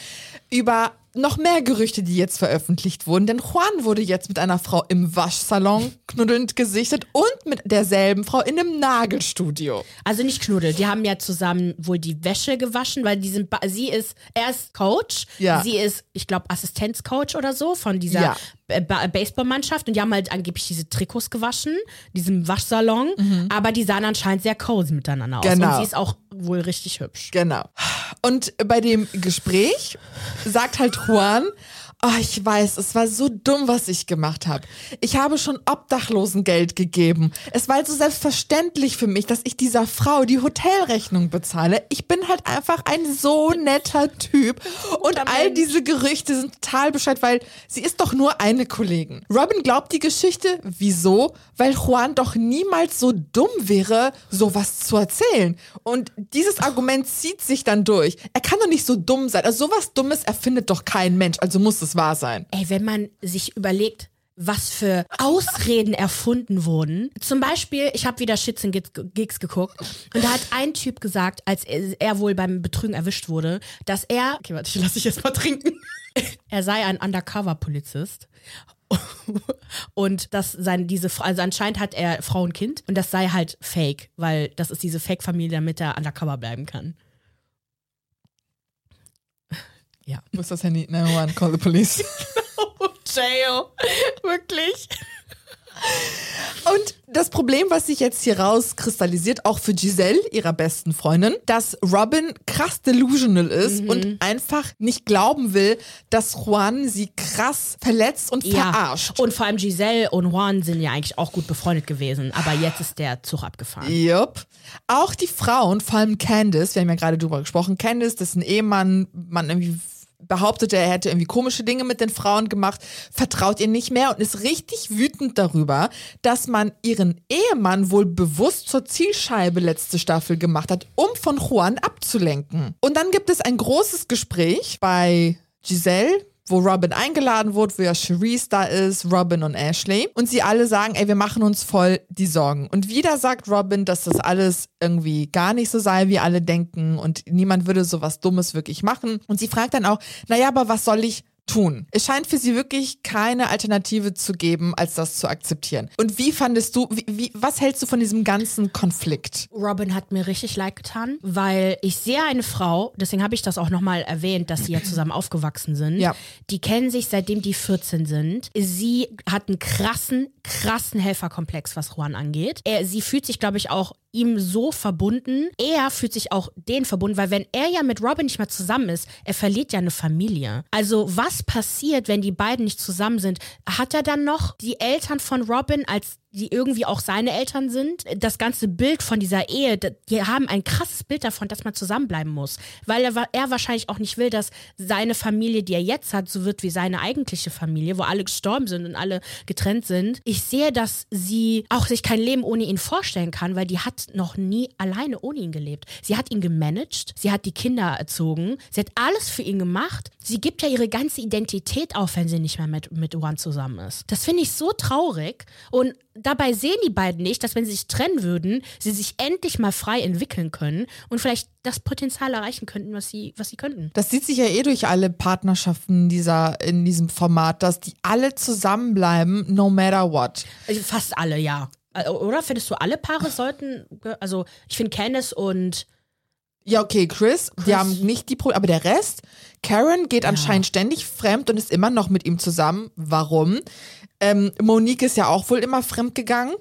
über noch mehr Gerüchte, die jetzt veröffentlicht wurden, denn Juan wurde jetzt mit einer Frau im Waschsalon knuddelnd gesichtet und mit derselben Frau in einem Nagelstudio. Also nicht knuddel, die haben ja zusammen wohl die Wäsche gewaschen, weil die sind, sie ist, er ist Coach, ja. sie ist, ich glaube, Assistenzcoach oder so von dieser ja. Baseballmannschaft und die haben halt angeblich diese Trikots gewaschen, diesem Waschsalon, mhm. aber die sahen anscheinend sehr cozy miteinander aus. Genau. Und sie ist auch wohl richtig hübsch. Genau. Und bei dem Gespräch sagt halt Juan, Oh, ich weiß, es war so dumm, was ich gemacht habe. Ich habe schon Obdachlosengeld gegeben. Es war halt so selbstverständlich für mich, dass ich dieser Frau die Hotelrechnung bezahle. Ich bin halt einfach ein so netter Typ. Und all diese Gerüchte sind total bescheid, weil sie ist doch nur eine Kollegin. Robin glaubt die Geschichte. Wieso? Weil Juan doch niemals so dumm wäre, sowas zu erzählen. Und dieses Argument zieht sich dann durch. Er kann doch nicht so dumm sein. Also sowas Dummes erfindet doch kein Mensch. Also muss es es wahr sein. Ey, wenn man sich überlegt, was für Ausreden erfunden wurden. Zum Beispiel, ich habe wieder Shits and Gigs geguckt und da hat ein Typ gesagt, als er wohl beim Betrügen erwischt wurde, dass er, okay, warte, ich lasse dich jetzt mal trinken, er sei ein Undercover-Polizist und dass sein diese also anscheinend hat er Frau und Kind und das sei halt Fake, weil das ist diese Fake-Familie, damit er undercover bleiben kann. Ja. Wo ist das Handy? 911, call the police. Jail. Wirklich. Und das Problem, was sich jetzt hier rauskristallisiert, auch für Giselle, ihrer besten Freundin, dass Robin krass delusional ist mhm. und einfach nicht glauben will, dass Juan sie krass verletzt und ja. verarscht. Und vor allem Giselle und Juan sind ja eigentlich auch gut befreundet gewesen, aber jetzt ist der Zug abgefahren. Jupp. Auch die Frauen, vor allem Candice, wir haben ja gerade drüber gesprochen, Candice, das ist ein Ehemann, man irgendwie behauptet, er hätte irgendwie komische Dinge mit den Frauen gemacht, vertraut ihr nicht mehr und ist richtig wütend darüber, dass man ihren Ehemann wohl bewusst zur Zielscheibe letzte Staffel gemacht hat, um von Juan abzulenken. Und dann gibt es ein großes Gespräch bei Giselle, wo Robin eingeladen wurde, wo ja Cherise da ist, Robin und Ashley. Und sie alle sagen, ey, wir machen uns voll die Sorgen. Und wieder sagt Robin, dass das alles irgendwie gar nicht so sei, wie alle denken und niemand würde sowas Dummes wirklich machen. Und sie fragt dann auch, naja, aber was soll ich tun. Es scheint für sie wirklich keine Alternative zu geben, als das zu akzeptieren. Und wie fandest du, wie, wie, was hältst du von diesem ganzen Konflikt? Robin hat mir richtig leid getan, weil ich sehe eine Frau, deswegen habe ich das auch nochmal erwähnt, dass sie ja zusammen aufgewachsen sind. Ja. Die kennen sich seitdem die 14 sind. Sie hat einen krassen, krassen Helferkomplex, was Juan angeht. Er, sie fühlt sich, glaube ich, auch ihm so verbunden. Er fühlt sich auch den verbunden, weil wenn er ja mit Robin nicht mehr zusammen ist, er verliert ja eine Familie. Also was passiert, wenn die beiden nicht zusammen sind? Hat er dann noch die Eltern von Robin als die irgendwie auch seine Eltern sind. Das ganze Bild von dieser Ehe, die haben ein krasses Bild davon, dass man zusammenbleiben muss. Weil er, er wahrscheinlich auch nicht will, dass seine Familie, die er jetzt hat, so wird wie seine eigentliche Familie, wo alle gestorben sind und alle getrennt sind. Ich sehe, dass sie auch sich kein Leben ohne ihn vorstellen kann, weil die hat noch nie alleine ohne ihn gelebt. Sie hat ihn gemanagt, sie hat die Kinder erzogen, sie hat alles für ihn gemacht. Sie gibt ja ihre ganze Identität auf, wenn sie nicht mehr mit, mit Juan zusammen ist. Das finde ich so traurig und dabei sehen die beiden nicht, dass wenn sie sich trennen würden, sie sich endlich mal frei entwickeln können und vielleicht das Potenzial erreichen könnten, was sie, was sie könnten. Das sieht sich ja eh durch alle Partnerschaften dieser, in diesem Format, dass die alle zusammenbleiben, no matter what. Also fast alle, ja. Äh, oder findest du, alle Paare sollten, also ich finde Candice und ja, okay, Chris, Chris, die haben nicht die Probleme, aber der Rest, Karen geht ja. anscheinend ständig fremd und ist immer noch mit ihm zusammen. Warum? Ähm, Monique ist ja auch wohl immer fremd gegangen.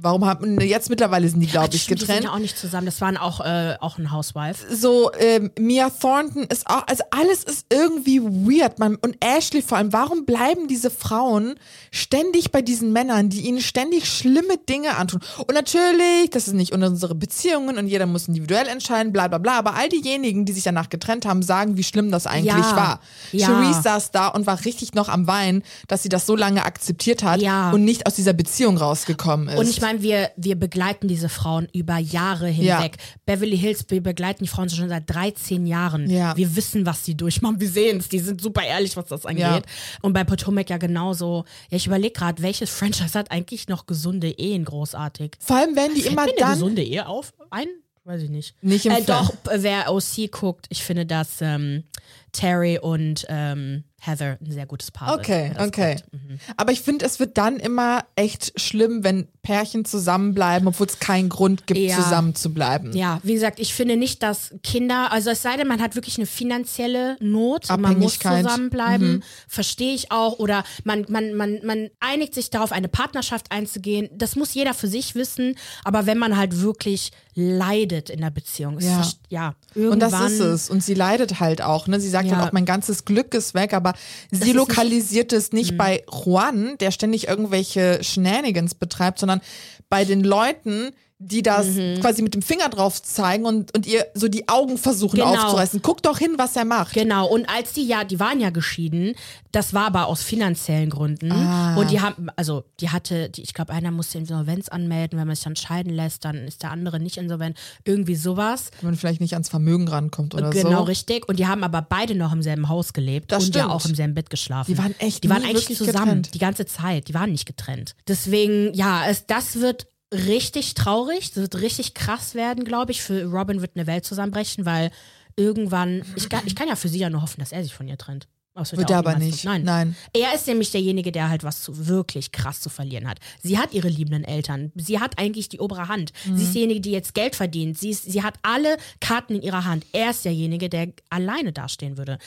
Warum haben jetzt mittlerweile sind die glaube ich getrennt? Die sind ja auch nicht zusammen. Das waren auch äh, auch ein Housewife. So ähm, Mia Thornton ist auch also alles ist irgendwie weird. Man, und Ashley vor allem. Warum bleiben diese Frauen ständig bei diesen Männern, die ihnen ständig schlimme Dinge antun? Und natürlich, das ist nicht unsere Beziehungen und jeder muss individuell entscheiden, bla bla bla. Aber all diejenigen, die sich danach getrennt haben, sagen, wie schlimm das eigentlich ja. war. Ja. Cherise saß da und war richtig noch am Weinen, dass sie das so lange akzeptiert hat ja. und nicht aus dieser Beziehung rausgekommen ist. Meine, wir, wir begleiten diese Frauen über Jahre hinweg. Ja. Beverly Hills, wir begleiten die Frauen schon seit 13 Jahren. Ja. Wir wissen, was sie durchmachen. Wir sehen es. Die sind super ehrlich, was das angeht. Ja. Und bei Potomac ja genauso. Ja, ich überlege gerade, welches Franchise hat eigentlich noch gesunde Ehen großartig? Vor allem, wenn die Fällt immer mir dann. Eine gesunde Ehe auf? Ein? Weiß ich nicht. Nicht im äh, Doch, wer OC guckt, ich finde, dass ähm, Terry und ähm, Heather ein sehr gutes Paar Okay, okay. Mhm. Aber ich finde, es wird dann immer echt schlimm, wenn Pärchen zusammenbleiben, obwohl es keinen Grund gibt, ja. zusammen zu bleiben. Ja, wie gesagt, ich finde nicht, dass Kinder, also es sei denn, man hat wirklich eine finanzielle Not man muss zusammenbleiben, mhm. verstehe ich auch. Oder man, man, man, man einigt sich darauf, eine Partnerschaft einzugehen. Das muss jeder für sich wissen. Aber wenn man halt wirklich leidet in der Beziehung, ja, ist, ja. Und das ist es. Und sie leidet halt auch. Ne? Sie sagt ja. dann auch, mein ganzes Glück ist weg, aber sie lokalisiert nicht, es nicht mh. bei Juan, der ständig irgendwelche Shenanigans betreibt, sondern bei den Leuten, die das mhm. quasi mit dem Finger drauf zeigen und, und ihr so die Augen versuchen genau. aufzureißen. Guck doch hin, was er macht. Genau, und als die ja, die waren ja geschieden, das war aber aus finanziellen Gründen. Ah. Und die haben, also die hatte, die, ich glaube, einer musste Insolvenz anmelden, wenn man sich dann scheiden lässt, dann ist der andere nicht insolvent. Irgendwie sowas. Wenn man vielleicht nicht ans Vermögen rankommt oder genau, so. Genau, richtig. Und die haben aber beide noch im selben Haus gelebt das und stimmt. ja auch im selben Bett geschlafen. Die waren echt Die waren eigentlich zusammen, getrennt. die ganze Zeit. Die waren nicht getrennt. Deswegen, ja, es, das wird richtig traurig. Das wird richtig krass werden, glaube ich. Für Robin wird eine Welt zusammenbrechen, weil irgendwann, ich, ich kann ja für sie ja nur hoffen, dass er sich von ihr trennt. Das wird, wird er aber nicht. Nein. Nein. Er ist nämlich derjenige, der halt was zu, wirklich krass zu verlieren hat. Sie hat ihre liebenden Eltern. Sie hat eigentlich die obere Hand. Mhm. Sie ist diejenige, die jetzt Geld verdient. Sie, ist, sie hat alle Karten in ihrer Hand. Er ist derjenige, der alleine dastehen würde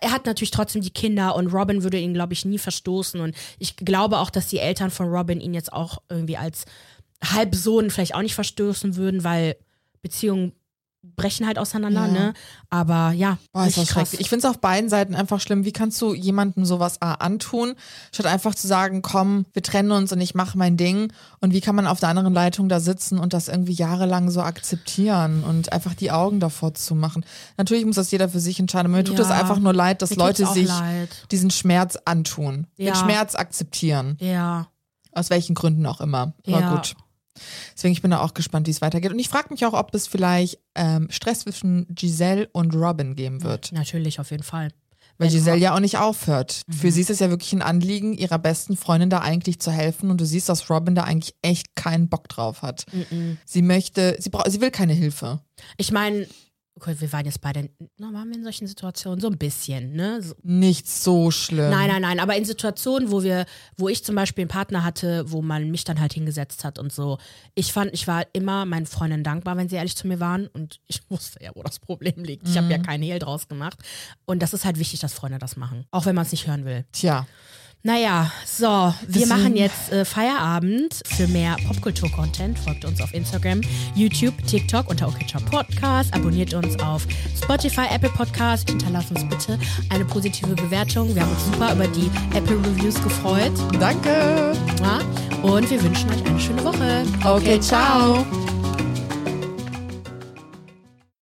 er hat natürlich trotzdem die Kinder und Robin würde ihn, glaube ich, nie verstoßen. Und ich glaube auch, dass die Eltern von Robin ihn jetzt auch irgendwie als Halbsohn vielleicht auch nicht verstoßen würden, weil Beziehungen brechen halt auseinander, ja. ne? Aber ja, Boah, ist das krass. Ich finde es auf beiden Seiten einfach schlimm. Wie kannst du jemandem sowas A, antun, statt einfach zu sagen, komm, wir trennen uns und ich mache mein Ding. Und wie kann man auf der anderen Leitung da sitzen und das irgendwie jahrelang so akzeptieren und einfach die Augen davor zu machen? Natürlich muss das jeder für sich entscheiden. Mir ja. tut es einfach nur leid, dass mir Leute sich leid. diesen Schmerz antun, ja. den Schmerz akzeptieren. Ja. Aus welchen Gründen auch immer. Aber ja. gut. Deswegen ich bin da auch gespannt, wie es weitergeht. Und ich frage mich auch, ob es vielleicht ähm, Stress zwischen Giselle und Robin geben wird. Natürlich, auf jeden Fall. Weil Giselle ja auch nicht aufhört. Mhm. Für sie ist es ja wirklich ein Anliegen, ihrer besten Freundin da eigentlich zu helfen. Und du siehst, dass Robin da eigentlich echt keinen Bock drauf hat. Mhm. Sie möchte, sie braucht, sie will keine Hilfe. Ich meine, Okay, wir waren jetzt beide, na, waren wir in solchen Situationen so ein bisschen, ne? So. Nicht so schlimm. Nein, nein, nein, aber in Situationen, wo wir, wo ich zum Beispiel einen Partner hatte, wo man mich dann halt hingesetzt hat und so. Ich fand, ich war immer meinen Freundinnen dankbar, wenn sie ehrlich zu mir waren und ich wusste ja, wo das Problem liegt. Ich mhm. habe ja keinen Hehl draus gemacht und das ist halt wichtig, dass Freunde das machen, auch wenn man es nicht hören will. Tja. Naja, so, wir machen jetzt äh, Feierabend. Für mehr Popkultur-Content folgt uns auf Instagram, YouTube, TikTok unter Okitcher Podcast. Abonniert uns auf Spotify, Apple Podcast. Hinterlasst uns bitte eine positive Bewertung. Wir haben uns super über die Apple Reviews gefreut. Danke. Und wir wünschen euch eine schöne Woche. Okay, okay ciao.